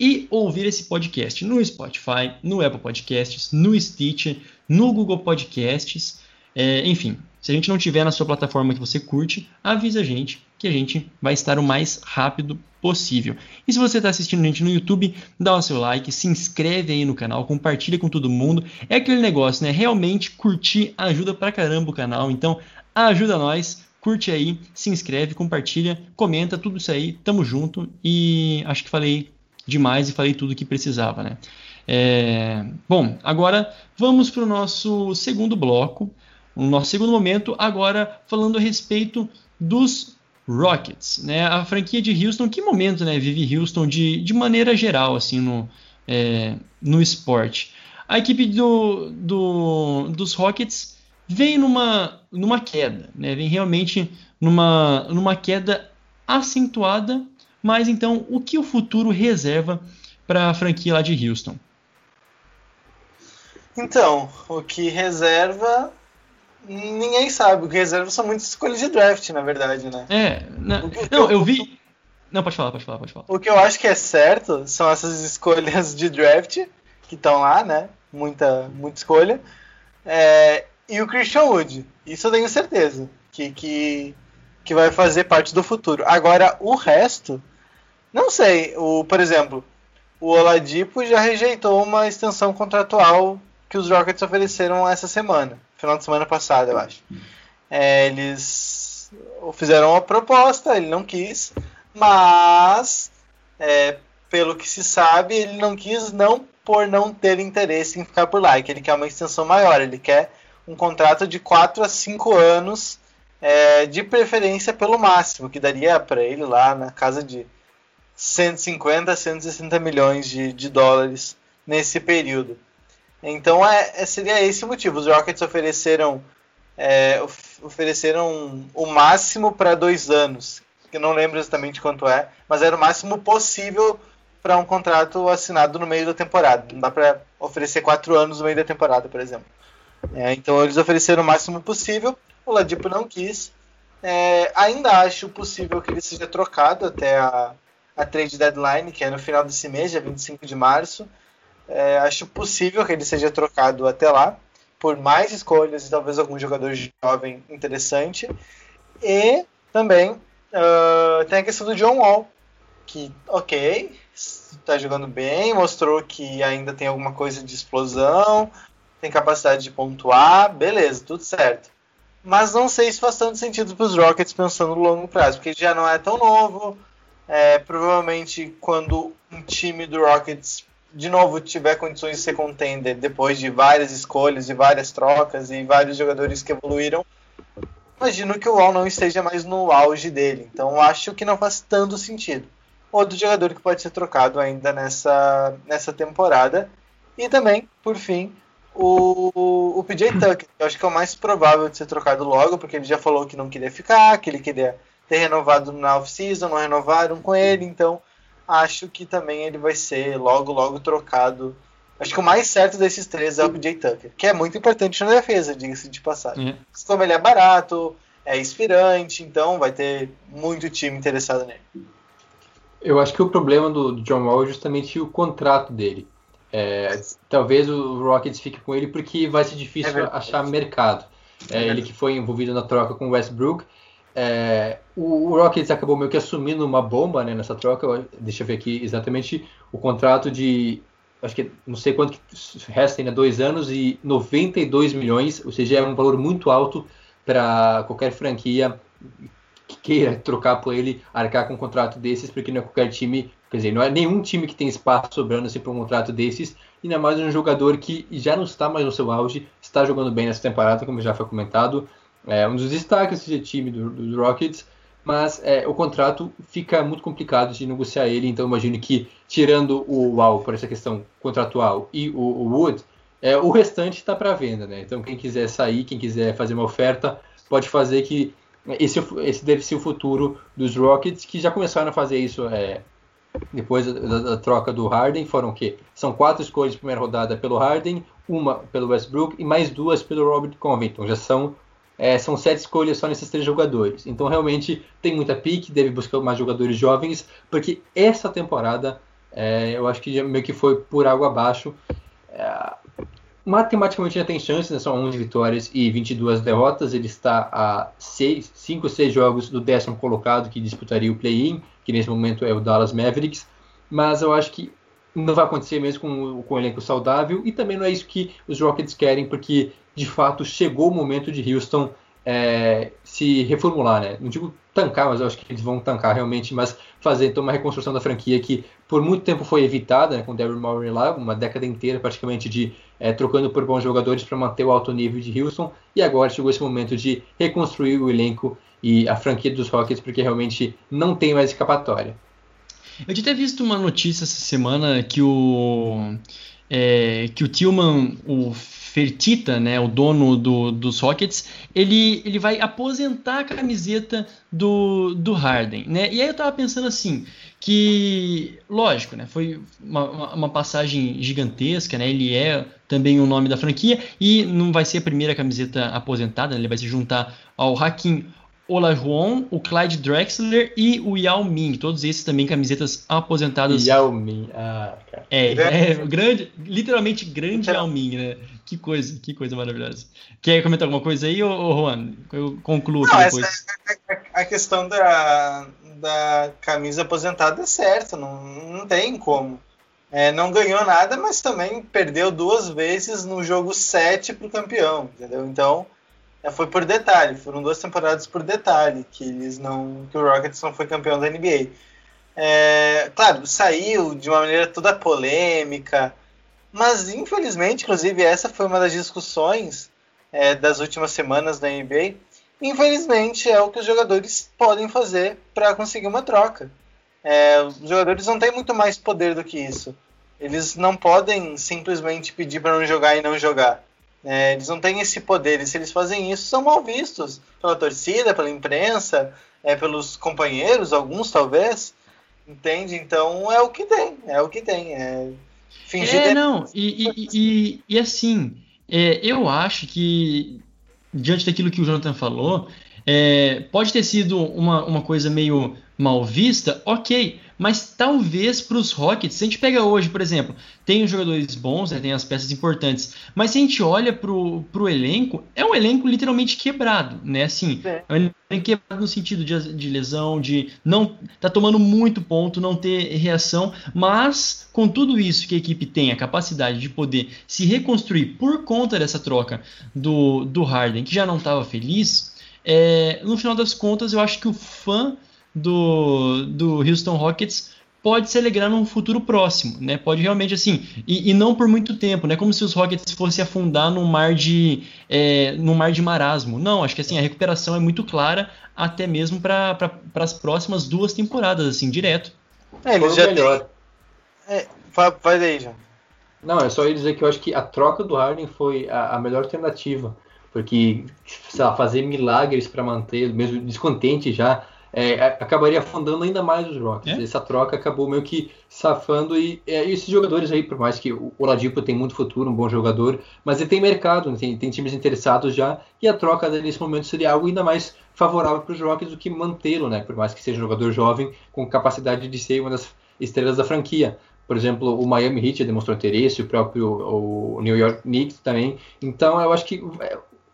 e ouvir esse podcast no Spotify, no Apple Podcasts, no Stitcher, no Google Podcasts. É, enfim, se a gente não tiver na sua plataforma que você curte, avisa a gente que a gente vai estar o mais rápido possível. E se você está assistindo a gente no YouTube, dá o seu like, se inscreve aí no canal, compartilha com todo mundo. É aquele negócio, né? Realmente curtir ajuda pra caramba o canal. Então ajuda nós, curte aí, se inscreve, compartilha, comenta, tudo isso aí. Tamo junto e acho que falei demais e falei tudo que precisava, né? É... Bom, agora vamos para o nosso segundo bloco o nosso segundo momento, agora falando a respeito dos Rockets, né? A franquia de Houston, que momento, né? Vive Houston de, de maneira geral, assim, no, é, no esporte. A equipe do, do, dos Rockets vem numa, numa queda, né? Vem realmente numa, numa queda acentuada, mas então o que o futuro reserva para a franquia lá de Houston? Então, o que reserva ninguém sabe. O que reserva são muitas escolhas de draft, na verdade, né? É, não, que, não eu, eu vi. Não, pode falar, pode falar, pode falar. O que eu acho que é certo são essas escolhas de draft que estão lá, né? Muita, muita escolha. é, e o Christian Wood. Isso eu tenho certeza que, que, que vai fazer parte do futuro. Agora, o resto, não sei. O, por exemplo, o Oladipo já rejeitou uma extensão contratual que os Rockets ofereceram essa semana, final de semana passada, eu acho. É, eles fizeram uma proposta, ele não quis, mas é, pelo que se sabe, ele não quis não por não ter interesse em ficar por lá, é que ele quer uma extensão maior, ele quer um contrato de 4 a 5 anos, é, de preferência pelo máximo, que daria para ele lá na casa de 150 a 160 milhões de, de dólares nesse período. Então é, é, seria esse o motivo. Os Rockets ofereceram, é, ofereceram o máximo para dois anos, que eu não lembro exatamente quanto é, mas era o máximo possível para um contrato assinado no meio da temporada. Não dá para oferecer quatro anos no meio da temporada, por exemplo. É, então eles ofereceram o máximo possível. O Ladipo não quis. É, ainda acho possível que ele seja trocado até a, a trade deadline, que é no final desse mês, dia 25 de março. É, acho possível que ele seja trocado até lá, por mais escolhas e talvez algum jogador jovem interessante. E também uh, tem a questão do John Wall, que, ok, está jogando bem, mostrou que ainda tem alguma coisa de explosão, tem capacidade de pontuar, beleza, tudo certo. Mas não sei se faz tanto sentido para os Rockets pensando no longo prazo, porque já não é tão novo. É, provavelmente quando um time do Rockets de novo tiver condições de ser contender depois de várias escolhas e várias trocas e vários jogadores que evoluíram, imagino que o Wall não esteja mais no auge dele. Então acho que não faz tanto sentido. Outro jogador que pode ser trocado ainda nessa, nessa temporada. E também, por fim, o, o PJ Tucker. Eu acho que é o mais provável de ser trocado logo, porque ele já falou que não queria ficar, que ele queria ter renovado na off-season, não renovaram com ele, então acho que também ele vai ser logo, logo trocado. Acho que o mais certo desses três é o PJ Tucker, que é muito importante na defesa, diga-se de passagem. Uhum. Como ele é barato, é inspirante, então vai ter muito time interessado nele. Eu acho que o problema do, do John Wall é justamente o contrato dele. É, talvez o Rockets fique com ele porque vai ser difícil é achar mercado. É, ele que foi envolvido na troca com o Westbrook. É, o, o, Rockets acabou meio que assumindo uma bomba né, nessa troca. Deixa eu ver aqui exatamente o contrato de. Acho que não sei quanto que resta ainda, dois anos e 92 milhões, ou seja, é um valor muito alto para qualquer franquia que queira trocar por ele, arcar com um contrato desses, porque não é qualquer time, quer dizer, não é nenhum time que tem espaço sobrando assim, para um contrato desses, ainda mais um jogador que já não está mais no seu auge, está jogando bem nessa temporada, como já foi comentado, é um dos destaques desse time do, do Rockets, mas é, o contrato fica muito complicado de negociar ele, então imagino que tirando o Wow por essa questão contratual e o, o Wood, é, o restante está para venda, né? Então quem quiser sair, quem quiser fazer uma oferta, pode fazer que esse, esse deve ser o futuro dos Rockets, que já começaram a fazer isso é, depois da, da, troca do Harden. Foram o quê? São quatro escolhas de primeira rodada pelo Harden, uma pelo Westbrook e mais duas pelo Robert Covington. Já são, é, são sete escolhas só nesses três jogadores. Então realmente tem muita pique, deve buscar mais jogadores jovens, porque essa temporada é, eu acho que meio que foi por água abaixo. É, matematicamente já tem chances, né? são 11 vitórias e 22 derrotas. Ele está a 6, 5 ou 6 jogos do décimo colocado que disputaria o play-in, que nesse momento é o Dallas Mavericks. Mas eu acho que não vai acontecer mesmo com, com o elenco saudável e também não é isso que os Rockets querem, porque de fato chegou o momento de Houston é, se reformular, né? Não digo tancar, mas eu acho que eles vão tancar realmente, mas fazer então uma reconstrução da franquia que por muito tempo foi evitada, né, com Daryl Morey lá, uma década inteira praticamente de é, trocando por bons jogadores para manter o alto nível de Houston, e agora chegou esse momento de reconstruir o elenco e a franquia dos Rockets, porque realmente não tem mais escapatória. Eu tinha visto uma notícia essa semana que o é, que o Tillman, o Fertita, né, o dono do, dos Rockets, ele, ele vai aposentar a camiseta do, do Harden, né? E aí eu tava pensando assim, que, lógico, né, foi uma, uma passagem gigantesca, né? Ele é também o nome da franquia e não vai ser a primeira camiseta aposentada, né, ele vai se juntar ao Hakim Olajuwon, o Clyde Drexler e o Yao Ming. Todos esses também camisetas aposentadas. Yao Ming, ah, cara. É, é grande, literalmente grande Yao Ming, né? Que coisa, que coisa maravilhosa. Quer comentar alguma coisa aí, ô, ô Juan? Eu concluo Não, depois. Essa, a, a, a, questão da, da camisa aposentada é certa, não, não tem como. É, não ganhou nada, mas também perdeu duas vezes no jogo 7 para o campeão, entendeu? Então, é, foi por detalhe, foram duas temporadas por detalhe que eles não, que o Rockets não foi campeão da NBA. É, claro, saiu de uma maneira toda polêmica, mas infelizmente, inclusive essa foi uma das discussões é, das últimas semanas da NBA. Infelizmente é o que os jogadores podem fazer para conseguir uma troca. É, os jogadores não têm muito mais poder do que isso. Eles não podem simplesmente pedir para não jogar e não jogar. É, eles não têm esse poder, e se eles fazem isso, são mal vistos pela torcida, pela imprensa, é, pelos companheiros, alguns talvez. Entende? Então é o que tem, é o que tem. É fingir. É, não, e, e, e, e assim, é, eu acho que, diante daquilo que o Jonathan falou, é, pode ter sido uma, uma coisa meio mal vista, ok, mas talvez para os Rockets, se a gente pega hoje, por exemplo, tem os jogadores bons, né, tem as peças importantes, mas se a gente olha para o elenco, é um elenco literalmente quebrado, né? Assim, é, é um elenco quebrado no sentido de, de lesão, de não tá tomando muito ponto, não ter reação, mas com tudo isso que a equipe tem, a capacidade de poder se reconstruir por conta dessa troca do, do Harden, que já não estava feliz, é, no final das contas, eu acho que o fã do, do Houston Rockets pode se alegrar num futuro próximo, né? Pode realmente assim, e, e, não por muito tempo, né? Como se os Rockets fossem afundar num mar de é, num mar de marasmo. Não, acho que assim a recuperação é muito clara, até mesmo para pra, as próximas duas temporadas, assim, direto. É, eles já melhor. Tem... É, vai daí, já. Não, é só ia dizer que eu acho que a troca do Harden foi a, a melhor alternativa, porque sei lá, fazer milagres para manter, mesmo descontente já é, acabaria afundando ainda mais os Rockets. É? Essa troca acabou meio que safando e, é, esses jogadores aí, por mais que o Oladipo tem muito futuro, um bom jogador, mas ele tem mercado, né? tem, tem, times interessados já e a troca nesse momento seria algo ainda mais favorável para os Rockets do que mantê-lo, né? Por mais que seja um jogador jovem com capacidade de ser uma das estrelas da franquia. Por exemplo, o Miami Heat demonstrou interesse, o próprio o New York Knicks também. Então, eu acho que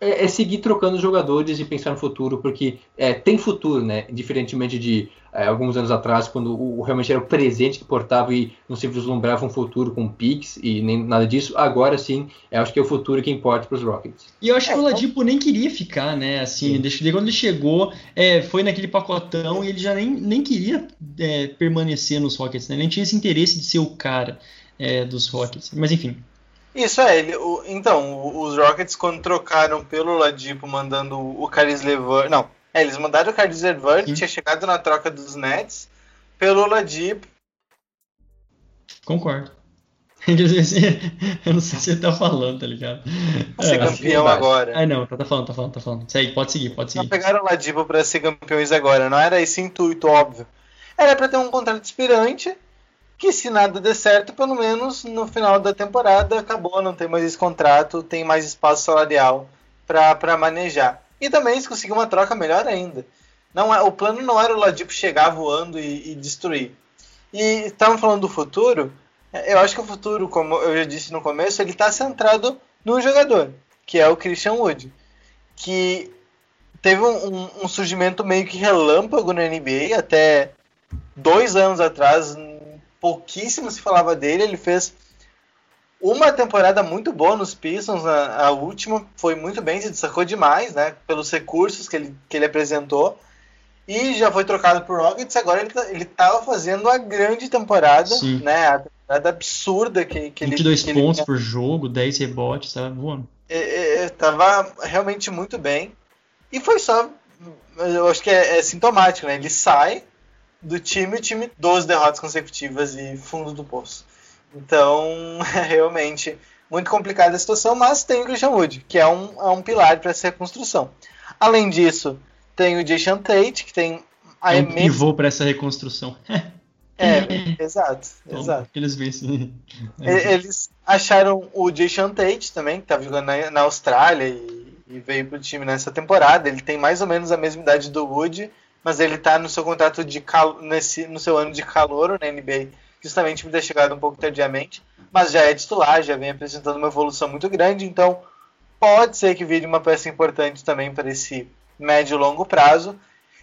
é, é, é, seguir trocando jogadores e pensar no futuro, porque é, tem futuro, né? Diferentemente de é, alguns anos atrás, quando o, realmente era o presente que portava e não se vislumbrava um futuro com Pix e nem nada disso. Agora sim, eu acho que é o futuro que importa para os Rockets. E eu acho que o Ladipo nem queria ficar, né? Assim, desde quando ele chegou, é, foi naquele pacotão e ele já nem, nem queria é, permanecer nos Rockets, né? Ele nem tinha esse interesse de ser o cara é, dos Rockets. Mas enfim. Isso é, ele, o, então, os Rockets quando trocaram pelo Ladipo mandando o Caris Levert, não, é, eles mandaram o Caris Levert, que tinha chegado na troca dos Nets, pelo Ladipo. Concordo. Eu não sei se você tá falando, tá ligado? Ser é, campeão agora. Ah, não, tá, tá falando, tá falando, tá falando. Segue, pode seguir, pode seguir. Não pegaram o Ladipo pra ser campeões agora, não era esse intuito, óbvio. Era pra ter um contrato inspirante que se nada der certo, pelo menos no final da temporada acabou, não tem mais esse contrato, tem mais espaço salarial para manejar. E também se conseguir uma troca melhor ainda. Não é, o plano não era o Ladipo chegar voando e, e destruir. E estavam falando do futuro. É, eu acho que o futuro, como eu já disse no começo, ele está centrado num jogador, que é o Christian Wood, que teve um, um surgimento meio que relâmpago na NBA até dois anos atrás pouquíssimo se falava dele. Ele fez uma temporada muito boa nos Pistons, a, a, última foi muito bem, se destacou demais, né? Pelos recursos que ele, que ele apresentou. E já foi trocado por Rockets, agora ele, tá, ele tava fazendo a grande temporada, Sim. né? A temporada absurda que, que 22 ele... 22 pontos ele... por jogo, 10 rebotes, tava voando. É, é, é, tava realmente muito bem. E foi só, eu acho que é, é sintomático, né? Ele sai, do time, o time 12 derrotas consecutivas e fundo do poço. Então, é realmente muito complicada a situação, mas tem o Christian Wood, que é um, é um pilar para essa reconstrução. Além disso, tem o Jason Tate, que tem a é um pivô para essa reconstrução. é, exato, Bom, exato. Eles veem Eles acharam o Jason Tate também, que estava jogando na, na Austrália e e veio para o time nessa temporada. Ele tem mais ou menos a mesma idade do Wood, mas ele está no seu contrato de cal... nesse no seu ano de calor na NBA, justamente por ter chegado um pouco tardiamente, mas já é titular, já vem apresentando uma evolução muito grande, então pode ser que vire uma peça importante também para esse médio e longo prazo.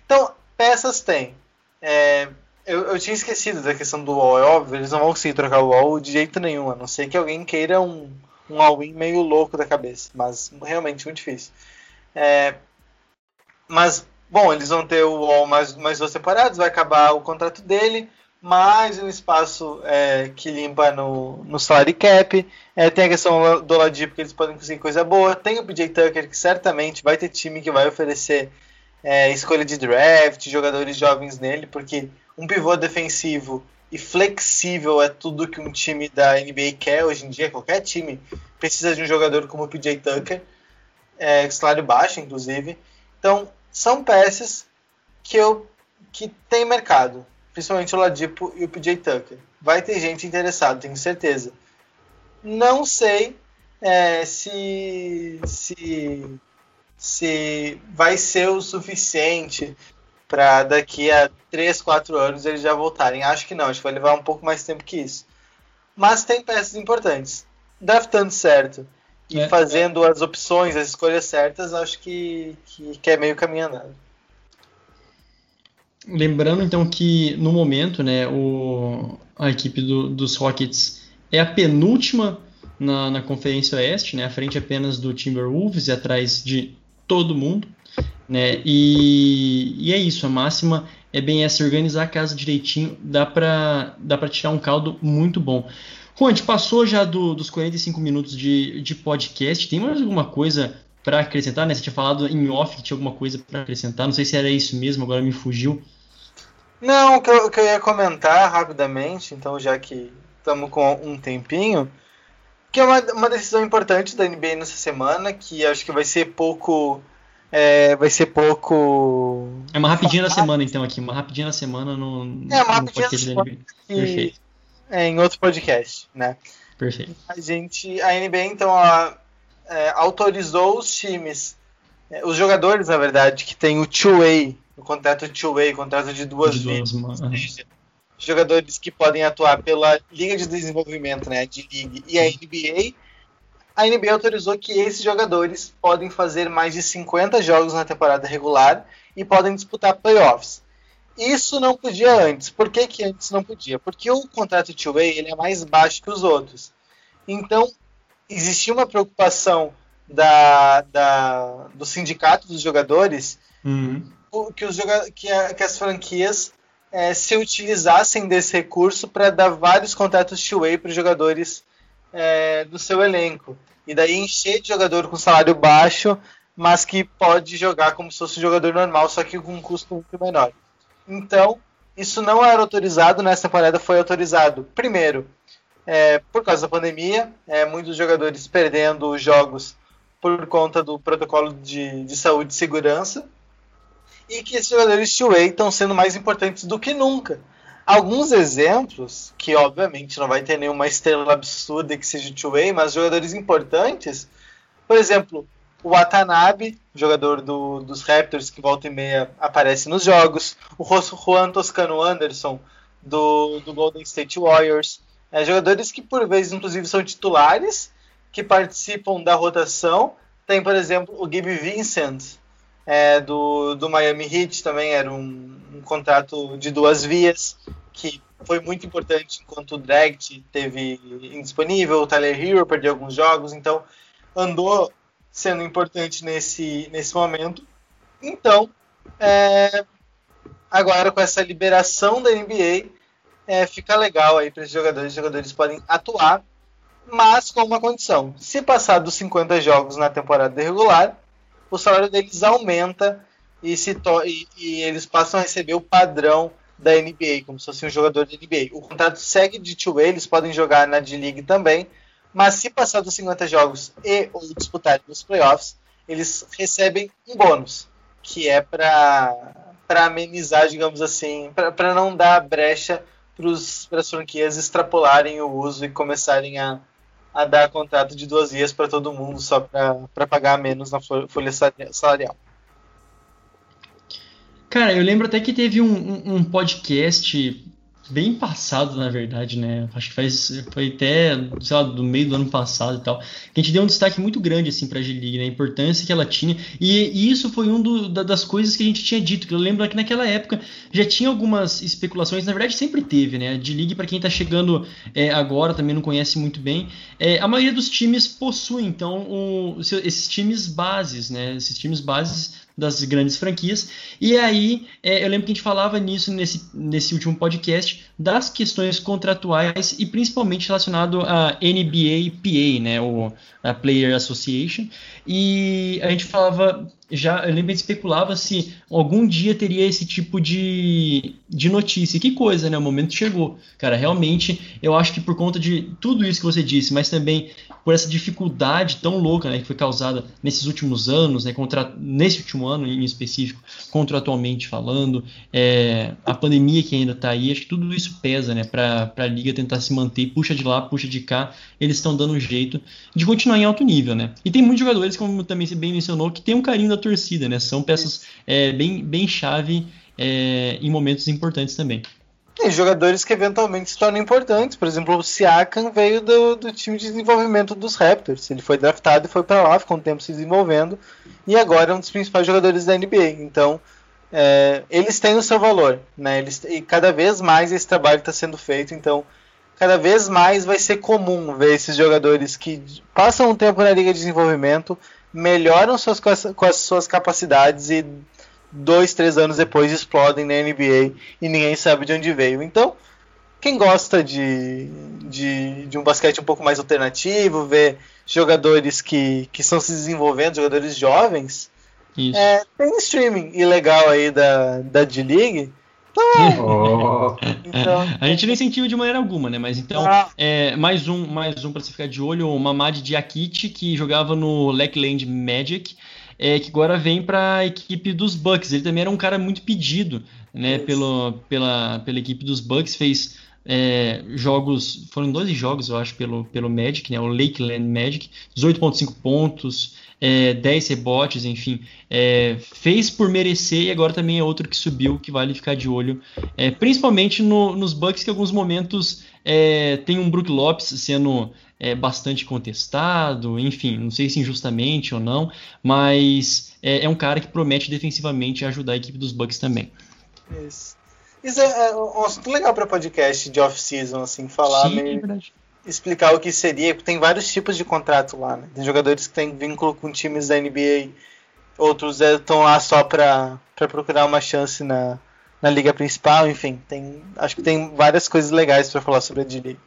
Então, peças tem. É, eu, eu, tinha esquecido da questão do wall, é óbvio, eles não vão conseguir trocar o wall de jeito nenhum, a não ser que alguém queira um, um all-in meio louco da cabeça, mas realmente muito difícil. É, mas, bom, eles vão ter o wall mais, mais duas temporadas, vai acabar o contrato dele, mais um espaço é, que limpa no, no salary cap. É, tem a questão do Oladipo, que eles podem conseguir coisa boa. Tem o PJ Tucker, que certamente vai ter time que vai oferecer é, escolha de draft, jogadores jovens nele, porque um pivô defensivo e flexível é tudo que um time da NBA quer hoje em dia. Qualquer time precisa de um jogador como o PJ Tucker, é, salário baixo, inclusive. Então, são peças que eu que tem mercado, principalmente o Ladipo e o PJ Tucker. Vai ter gente interessada, tenho certeza. Não sei é, se, se se vai ser o suficiente para daqui a 3, 4 anos eles já voltarem. Acho que não, acho que vai levar um pouco mais tempo que isso. Mas tem peças importantes. Draftando certo e é. fazendo as opções, as escolhas certas, acho que, que, que é meio caminho andado. Lembrando então que no momento, né, o, a equipe do, dos Rockets é a penúltima na, na Conferência Oeste, né, à frente apenas do Timberwolves e atrás de todo mundo. Né? E, e é isso, a máxima é bem essa, organizar a casa direitinho, dá para dá tirar um caldo muito bom. Juan, a gente passou já do, dos 45 minutos de, de podcast, tem mais alguma coisa para acrescentar? Né? Você tinha falado em off que tinha alguma coisa para acrescentar, não sei se era isso mesmo, agora me fugiu. Não, o que eu, que eu ia comentar rapidamente, então já que estamos com um tempinho, que é uma, uma decisão importante da NBA nessa semana, que acho que vai ser pouco. É, vai ser pouco. É uma rapidinha da semana, então, aqui. Uma rapidinha da semana no. É, uma rapidinha da semana. Que, Perfeito. É, em outro podcast, né? Perfeito. A gente. A NBA, então, a, é, autorizou os times. É, os jogadores, na verdade, que tem o two-way, o contrato two-way, contrato de duas, de duas vezes jogadores que podem atuar pela Liga de Desenvolvimento, né, de League e a NBA, a NBA autorizou que esses jogadores podem fazer mais de 50 jogos na temporada regular e podem disputar playoffs. Isso não podia antes. Por que, que antes não podia? Porque o contrato two-way ele é mais baixo que os outros. Então, existia uma preocupação da, da, do sindicato dos jogadores uhum. que, os, que, a, que as franquias é, se utilizassem desse recurso para dar vários contratos two-way para os jogadores é, do seu elenco. E daí encher de jogador com salário baixo, mas que pode jogar como se fosse um jogador normal, só que com um custo muito menor. Então, isso não era autorizado, nessa temporada foi autorizado, primeiro, é, por causa da pandemia, é, muitos jogadores perdendo os jogos por conta do protocolo de, de saúde e segurança, e que esses jogadores two-way estão sendo mais importantes do que nunca. Alguns exemplos, que obviamente não vai ter nenhuma estrela absurda que seja two-way, mas jogadores importantes, por exemplo, o Watanabe, jogador do, dos Raptors, que volta e meia aparece nos jogos, o Juan Toscano Anderson, do, do Golden State Warriors, é, jogadores que por vezes inclusive são titulares, que participam da rotação. Tem, por exemplo, o Gabe Vincent, é, do, do Miami Heat também era um, um, contrato de duas vias que foi muito importante enquanto o Dragt teve indisponível, o Tyler Hero perdeu alguns jogos, então andou sendo importante nesse, nesse momento. Então, é, agora com essa liberação da NBA, é, fica legal aí para os jogadores. Os jogadores podem atuar, mas com uma condição: se passar dos 50 jogos na temporada regular, o salário deles aumenta e, se e, e eles passam a receber o padrão da NBA, como se fosse um jogador de NBA. O contrato segue de two-way, eles podem jogar na D-League também, mas se passar dos 50 jogos e ou disputar nos playoffs, eles recebem um bônus, que é para amenizar, digamos assim, para não dar brecha para as franquias extrapolarem o uso e começarem a, a dar contrato de duas vias para todo mundo só para pagar menos na folha salarial. Cara, eu lembro até que teve um, um, um podcast bem passado, na verdade, né? Acho que faz, foi até, sei lá, do meio do ano passado e tal, que a gente deu um destaque muito grande, assim, pra G-League, né? A importância que ela tinha, e, e isso foi um do, da, das coisas que a gente tinha dito, que eu lembro que naquela época já tinha algumas especulações, na verdade sempre teve, né? A G-League, pra quem tá chegando é, agora, também não conhece muito bem, é, a maioria dos times possui, então, o, esses times bases, né? Esses times bases das grandes franquias. E aí, é, eu lembro que a gente falava nisso nesse, nesse último podcast, das questões contratuais e principalmente relacionado a NBA PA, né, o a Player Association. E a gente falava já, eu lembro que especulava se algum dia teria esse tipo de, de notícia. Que coisa, né? O momento chegou. Cara, realmente, eu acho que por conta de tudo isso que você disse, mas também por essa dificuldade tão louca né, que foi causada nesses últimos anos, né, contra, nesse último ano em específico, contratualmente falando, é, a pandemia que ainda está aí, acho que tudo isso pesa né, para a liga tentar se manter, puxa de lá, puxa de cá, eles estão dando um jeito de continuar em alto nível. Né? E tem muitos jogadores, como também você bem mencionou, que tem um carinho da torcida, né? São peças é, bem, bem chave é, em momentos importantes também. E jogadores que eventualmente se tornam importantes. Por exemplo, o Siakam veio do, do time de desenvolvimento dos Raptors. Ele foi draftado e foi para lá, ficou um tempo se desenvolvendo. E agora é um dos principais jogadores da NBA. Então, é, eles têm o seu valor. Né? Eles, e cada vez mais esse trabalho está sendo feito. Então, cada vez mais vai ser comum ver esses jogadores que passam um tempo na Liga de Desenvolvimento, melhoram suas, com as suas capacidades e dois, três anos depois explodem na NBA e ninguém sabe de onde veio. Então, quem gosta de, de, de um basquete um pouco mais alternativo, ver jogadores que, que estão se desenvolvendo, jogadores jovens, é, tem streaming ilegal aí da, da D-League Oh. Então, a gente não incentiva de maneira alguma, né? Mas então, ah. é, mais um, mais um para você ficar de olho, o Mamad Diakite, que jogava no Lakeland Magic, é, que agora vem para a equipe dos Bucks. Ele também era um cara muito pedido, né? Pelo, pela, pela equipe dos Bucks, fez é, jogos, foram 12 jogos, eu acho, pelo, pelo Magic, né? O Lakeland Magic, 18.5 pontos, é, 10 rebotes, enfim, é, fez por merecer e agora também é outro que subiu, que vale ficar de olho, é, principalmente no, nos Bucks que em alguns momentos é, tem um Brook Lopes sendo é, bastante contestado, enfim, não sei se injustamente ou não, mas é, é um cara que promete defensivamente ajudar a equipe dos Bucks também. Isso. Isso é, um assunto legal para podcast de off-season, assim, falar Sim, meio... é verdade explicar o que seria. Tem vários tipos de contrato lá, né? Tem jogadores que têm vínculo com times da NBA, outros estão lá só para procurar uma chance na, na liga principal, enfim. Tem, acho que tem várias coisas legais para falar sobre a D-League.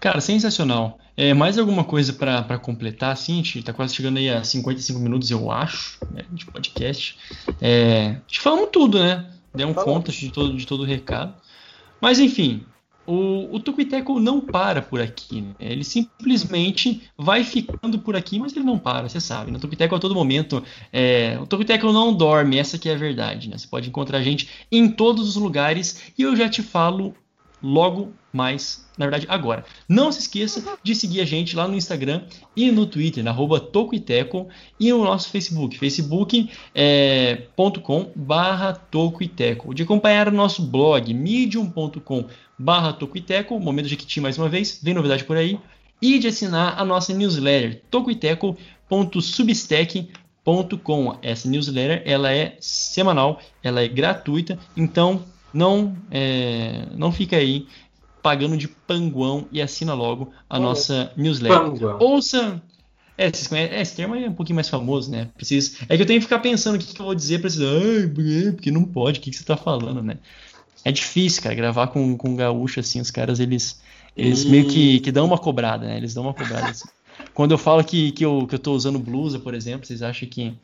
Cara, sensacional. É, mais alguma coisa para completar, assim? A gente tá quase chegando aí a 55 minutos, eu acho, né, de podcast. É, acho que falamos tudo, né? Demos conta de todo, de todo o recado. Mas enfim, o, o Tucuiteco não para por aqui, né? ele simplesmente vai ficando por aqui, mas ele não para, você sabe. Né? O Tucuiteco a todo momento, é, o Tucuiteco não dorme, essa que é a verdade. Né? Você pode encontrar a gente em todos os lugares e eu já te falo logo mais, na verdade, agora. Não se esqueça de seguir a gente lá no Instagram e no Twitter, na arroba Tocoiteco, e no nosso Facebook, facebook.com é, barra Tocoiteco. De acompanhar o nosso blog, medium.com barra Tocoiteco, Momento de Jequiti mais uma vez, vem novidade por aí, e de assinar a nossa newsletter, tocoiteco.substack.com. Essa newsletter, ela é semanal, ela é gratuita, então não, é, não fica aí pagando de panguão e assina logo a nossa newsletter. Panguão. Ouça. É, vocês conhecem, é, esse termo é um pouquinho mais famoso, né? Preciso, é que eu tenho que ficar pensando o que, que eu vou dizer pra vocês. Porque não pode, o que, que você tá falando, né? É difícil, cara, gravar com, com gaúcho, assim, os caras, eles, eles e... meio que, que dão uma cobrada, né? Eles dão uma cobrada, assim. Quando eu falo que, que, eu, que eu tô usando blusa, por exemplo, vocês acham que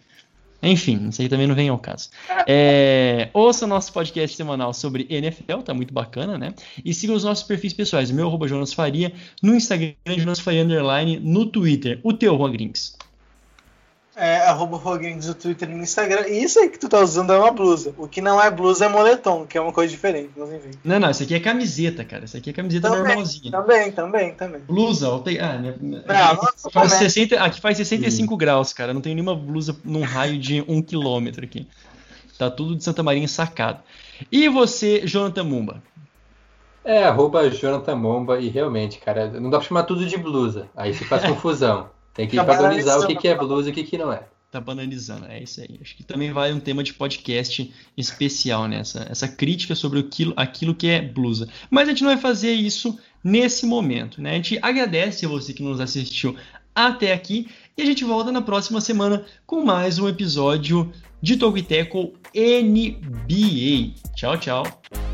enfim, isso aí também não vem ao caso. É, ouça nosso podcast semanal sobre NFL, tá muito bacana, né? E siga os nossos perfis pessoais, o meu arroba Jonas Faria, no Instagram, Jonas Faria Underline, no Twitter, o teu, Juan Grinks. É arroba Roguinhos no Twitter e no Instagram. E isso aí que tu tá usando é uma blusa. O que não é blusa é moletom, que é uma coisa diferente, mas enfim. Não, não, isso aqui é camiseta, cara. Isso aqui é camiseta Também, normalzinha. Também, também, também. Blusa, ó, tem- ah, minha, minha- Não, não, faz não. 60, aqui faz 65 graus, cara. Não tenho nenhuma blusa num raio de um quilômetro aqui. Tá tudo de Santa Maria sacado. E você, Jonathan Mumba? É, arroba Jonathan Momba, e realmente, cara, não dá pra chamar tudo de blusa. Aí se faz confusão. Tem que Tá padronizar o que, banalizando. que é blusa e o que, que não é. Tá banalizando, é isso aí. Acho que também vai um tema de podcast especial nessa, essa crítica sobre aquilo, aquilo que é blusa. Mas a gente não vai fazer isso nesse momento, né? A gente agradece a você que nos assistiu até aqui e a gente volta na próxima semana com mais um episódio de Teco NBA. Tchau, tchau.